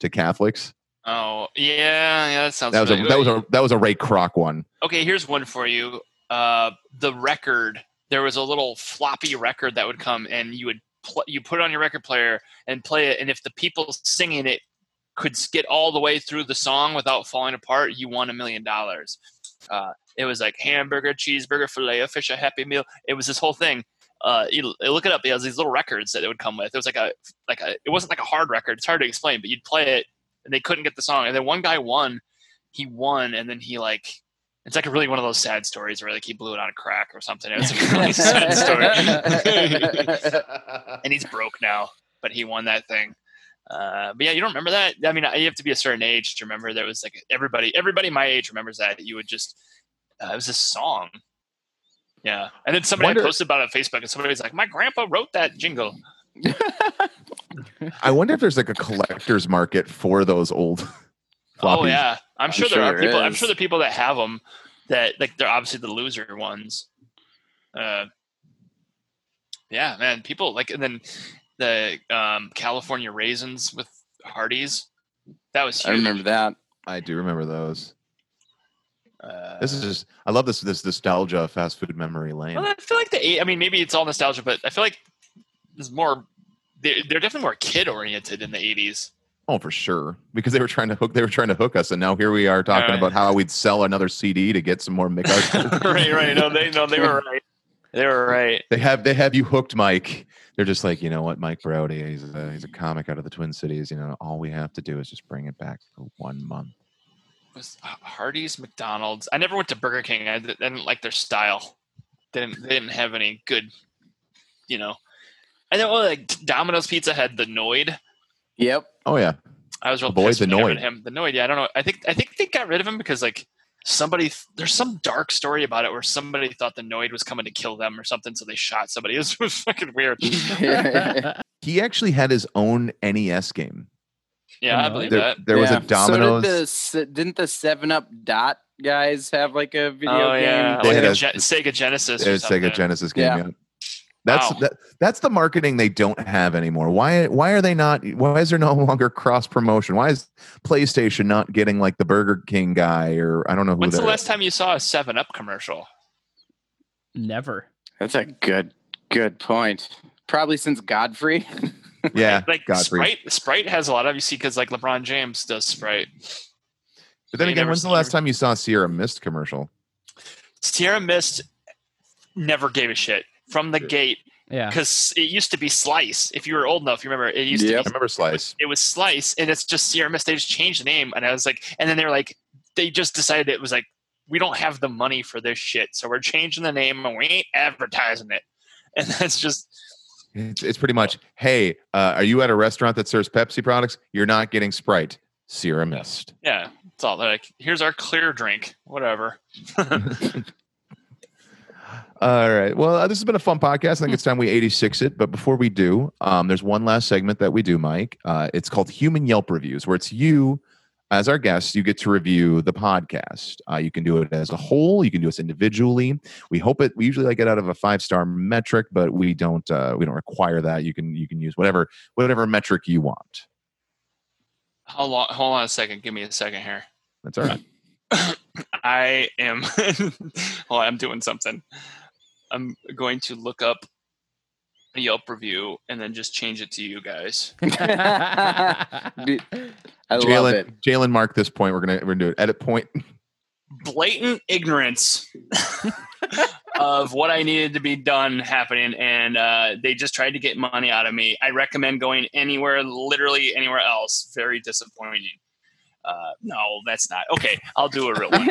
to Catholics. Oh yeah, yeah. That sounds. That was a that was a that was a Ray Kroc one. Okay, here's one for you. Uh, the record. There was a little floppy record that would come, and you would pl- you put it on your record player and play it. And if the people singing it could get all the way through the song without falling apart, you won a million dollars. Uh, it was like hamburger, cheeseburger, filet of fish, a happy meal. It was this whole thing. Uh, you, you look it up. It has these little records that it would come with. It was like a like a. It wasn't like a hard record. It's hard to explain, but you'd play it, and they couldn't get the song. And then one guy won. He won, and then he like. It's like a really one of those sad stories where like he blew it on a crack or something. It was like a really sad story. and he's broke now, but he won that thing. Uh, but yeah, you don't remember that? I mean, you have to be a certain age to remember. There was like everybody, everybody my age remembers that. You would just, uh, it was a song. Yeah, and then somebody Wonder- posted about it on Facebook, and somebody's like, "My grandpa wrote that jingle." I wonder if there's like a collector's market for those old. Oh floppies. yeah, I'm, I'm sure, sure there are there people. I'm sure the people that have them. That like they're obviously the loser ones. Uh, yeah, man, people like and then the um, California raisins with Hardee's. That was I remember that. I do remember those. Uh, This is just I love this this nostalgia of fast food memory lane. Well, I feel like the eight. I mean, maybe it's all nostalgia, but I feel like there's more. They're, they're definitely more kid oriented in the '80s. Oh, for sure. Because they were trying to hook they were trying to hook us and now here we are talking Right. about how we'd sell another CD to get some more McArthur. right, right. No, they no, they were right. They were right. they have they have you hooked, Mike. They're just like, you know what, Mike Brody, he's a he's a comic out of the Twin Cities. You know, all we have to do is just bring it back for one month. It was Hardee's, McDonald's. I never went to Burger King. I didn't like their style. They didn't they didn't have any good, you know. I know like Domino's Pizza had the Noid. Yep. Oh yeah. I was real The boy, the when they got rid Noid. him. The Noid, yeah, I don't know. I think I think they got rid of him because like somebody there's some dark story about it where somebody thought the Noid was coming to kill them or something, so they shot somebody. It was, it was fucking weird. He actually had his own NES game. Yeah, I believe There, that. there was a Domino's. So did the, didn't the Seven Up Dot guys have like a video oh game? yeah, They like had a a- Gen- Sega Genesis. or It's Sega. Genesis game. Yeah. Yeah. That's Wow. that, that's the marketing they don't have anymore. Why why are they not why is there no longer cross promotion? Why is PlayStation not getting like the Burger King guy or I don't know who When's the they're- last time you saw a Seven Up commercial? Never. That's a good good point. Probably since Godfrey. Yeah, Like Godfrey. Sprite, Sprite has a lot of you see because like LeBron James does Sprite. But then You again, when's the last her- time you saw a Sierra Mist commercial? Sierra Mist never gave a shit from the gate Yeah. because it used to be Slice. If you were old enough, you remember it used I Yep. to be remember Slice. it was Slice, and it's just Sierra Mist. They just changed the name, and I was like, and then they were like, they just decided it was like, we don't have the money for this shit, so we're changing the name and we ain't advertising it, and that's just It's, it's pretty much, hey, uh, are you at a restaurant that serves Pepsi products? You're not getting Sprite. Sierra Mist. yeah, it's all like. Here's our clear drink, whatever. All right. Well, uh, this has been a fun podcast. I think it's time we 86 it. But before we do, um, there's one last segment that we do, Mike. Uh, it's called Human Yelp Reviews, where it's you as our guests, You get to review the podcast. Uh, you can do it as a whole. You can do it individually. We hope it. We usually like it out of a five star metric, but we don't. Uh, we don't require that. You can you can use whatever whatever metric you want. How long? Hold on a second. Give me a second here. That's all right. I am. hold on, I'm doing something. I'm going to look up a Yelp review and then just change it to you guys. Dude, I love Jalen, it. Jalen, mark this point. We're gonna we're gonna do it. Edit point. blatant ignorance of what I needed to be done happening, and uh, they just tried to get money out of me. I recommend going anywhere, literally anywhere else. Very disappointing. Uh, no, that's not okay. I'll do a real one.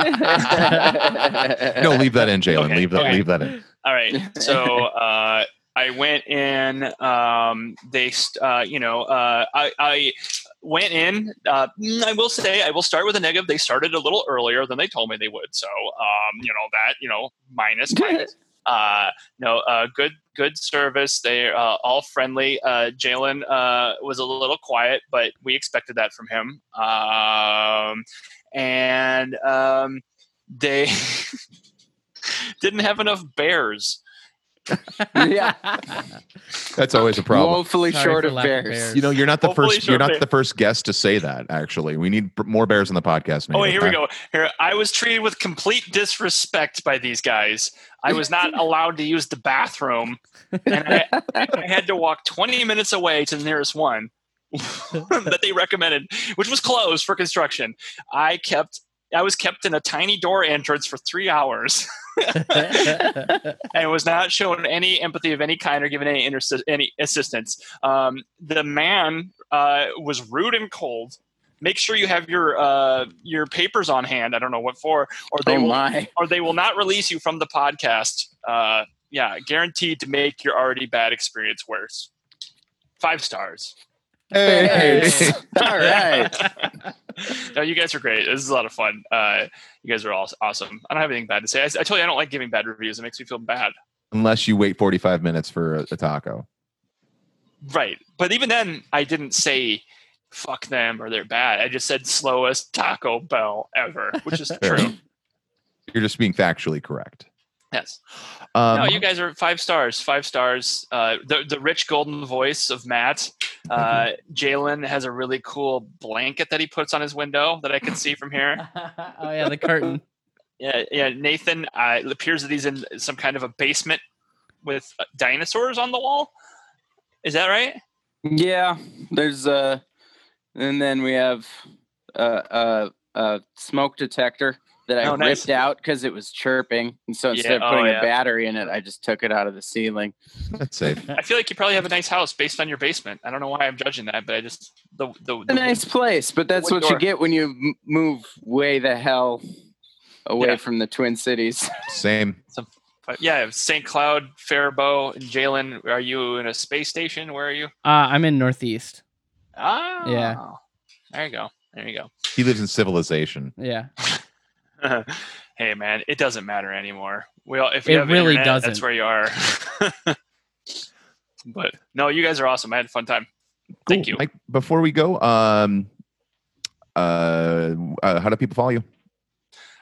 No, leave that in, Jalen. Okay, Leave that. okay. Leave that in. All right. So uh, I went in. Um, they, uh, you know, uh, I, I went in. Uh, I will say, I will start with a negative. They started a little earlier than they told me they would. So, um, you know, that, you know, minus, minus. Uh, no, uh, good, good service. They're uh, all friendly. Uh, Jalen uh, was a little quiet, but we expected that from him. Um, and um, they didn't have enough bears. Yeah. That's always a problem. Woefully Sorry short of lack of bears. bears. You know, you're not the Hopefully first. You're not bear. the first guest to say that. Actually, we need more bears in the podcast. Oh, wait, here we go. Here, I was treated with complete disrespect by these guys. I was not allowed to use the bathroom, and I, I had to walk 20 minutes away to the nearest one that they recommended, which was closed for construction. I kept. I was kept in a tiny door entrance for three hours and was not shown any empathy of any kind or given any intersi- any assistance. Um, the man uh, was rude and cold. Make sure you have your uh, your papers on hand. I don't know what for, or they Oh will, or they will not release you from the podcast. Uh, yeah, guaranteed to make your already bad experience worse. Five stars. Hey. All right. no, you guys are great. This is a lot of fun. Uh, you guys are all awesome. I don't have anything bad to say. I, I told you I don't like giving bad reviews. It makes me feel bad. Unless you wait 45 minutes for a, a taco. Right. But even then, I didn't say fuck them or they're bad. I just said slowest Taco Bell ever, which is true. You're just being factually correct. Yes. Um, no, you guys are five stars. Five stars. Uh, the the rich golden voice of Matt. Uh, Jalen has a really cool blanket that he puts on his window that I can see from here. oh yeah, the curtain. Yeah, yeah. Nathan uh, it appears that he's in some kind of a basement with uh, dinosaurs on the wall. Is that right? Yeah. There's uh and then we have uh uh a smoke detector that I Oh, nice. ripped out because it was chirping. And so instead Yeah, of oh, putting yeah. a battery in it, I just took it out of the ceiling. That's safe. I feel like you probably have a nice house based on your basement. I don't know why I'm judging that, but I just the the, a the nice place, but that's what door. you get when you m- move way the hell away Yeah. from the Twin Cities. Same. But yeah, St. Cloud, Faribault, and Jalen. Are you in a space station? Where are you? Uh, I'm in Northeast. Ah, Yeah. There you go. There you go. He lives in civilization. Yeah. hey man, it doesn't matter anymore. We all, if you It have really internet, doesn't. That's where you are. but no, you guys are awesome. I had a fun time. Thank you. Mike, before we go, um, uh, uh, how do people follow you?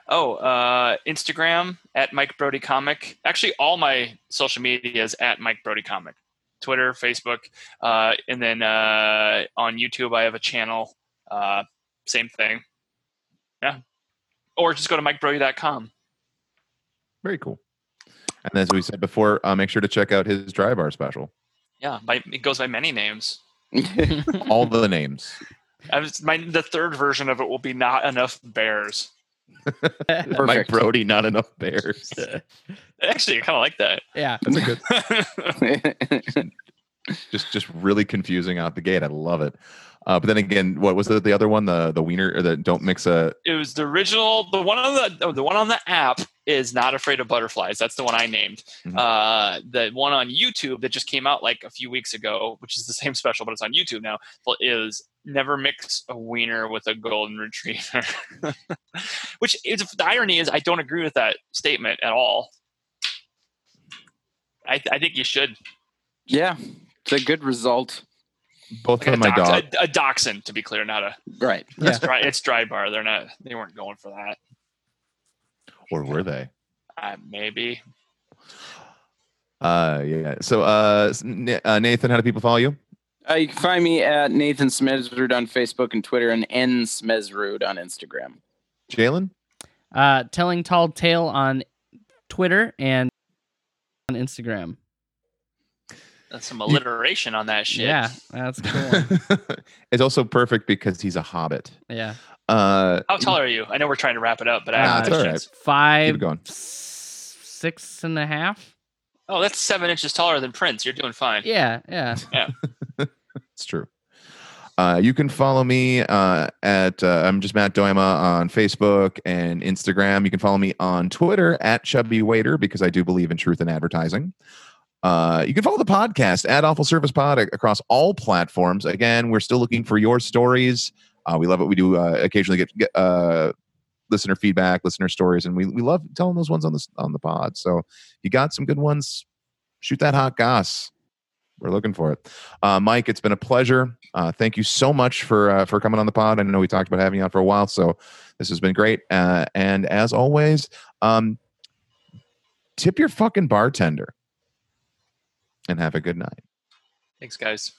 Oh, uh, Instagram at Mike Brody Comic. Actually, all my social media is at Mike Brody Comic. Twitter, Facebook, uh, and then uh, on YouTube I have a channel. Uh, same thing. Yeah. Or just go to MikeBrody.com. Very cool. And as we said before, uh, make sure to check out his dry bar special. Yeah, by, it goes by many names. All the names. I was, my the third version of it will be not enough bears. Mike Brody, not enough bears. Actually, I kind of like that. Yeah. That's a good. Just, just really confusing out the gate. I love it. Uh, but then again, what was the, the other one? The the wiener or the don't mix a. it was the original. The one on the oh, the one on the app is not afraid of butterflies. That's the one I named. Mhm. Uh, the one on YouTube that just came out like a few weeks ago, which is the same special, but it's on YouTube now. Is never mix a wiener with a golden retriever. which is the irony is I don't agree with that statement at all. I, I think you should. yeah, it's a good result. Both Like a, of my dox- dog. a, a dachshund, to be clear, not a. Right. It's dry. It's dry bar. They're not. They weren't going for that. Or were they? Uh, maybe. Uh, yeah. So, uh, uh, Nathan, how do people follow you? Uh, you can find me at Nathan Smezrud on Facebook and Twitter and N Smezrud on Instagram. Jalen? Uh, telling tall tale on Twitter and on Instagram. That's some alliteration on that shit. Yeah, that's cool. it's also perfect because he's a hobbit. yeah. Uh, How tall are you? I know we're trying to wrap it up, but I Uh, have it's all right. questions. Five, Keep going. six and a half. Oh, that's seven inches taller than Prince. You're doing fine. Yeah, yeah, yeah. It's true. Uh, you can follow me uh, at uh, I'm just Matt Doima on Facebook and Instagram. You can follow me on Twitter at Chubby Waiter because I do believe in truth in advertising. Uh, you can follow the podcast at Awful Service Pod across all platforms. Again, we're still looking for your stories. Uh, we love what we do. Uh, occasionally get, get uh, listener feedback, listener stories, and we, we love telling those ones on the on the pod. So if you got some good ones, shoot that hot goss. We're looking for it. Uh, Mike, it's been a pleasure. Uh, thank you so much for uh, for coming on the pod. I know we talked about having you on for a while, so this has been great. Uh, and as always, um, tip your fucking bartender, and have a good night. Thanks, guys.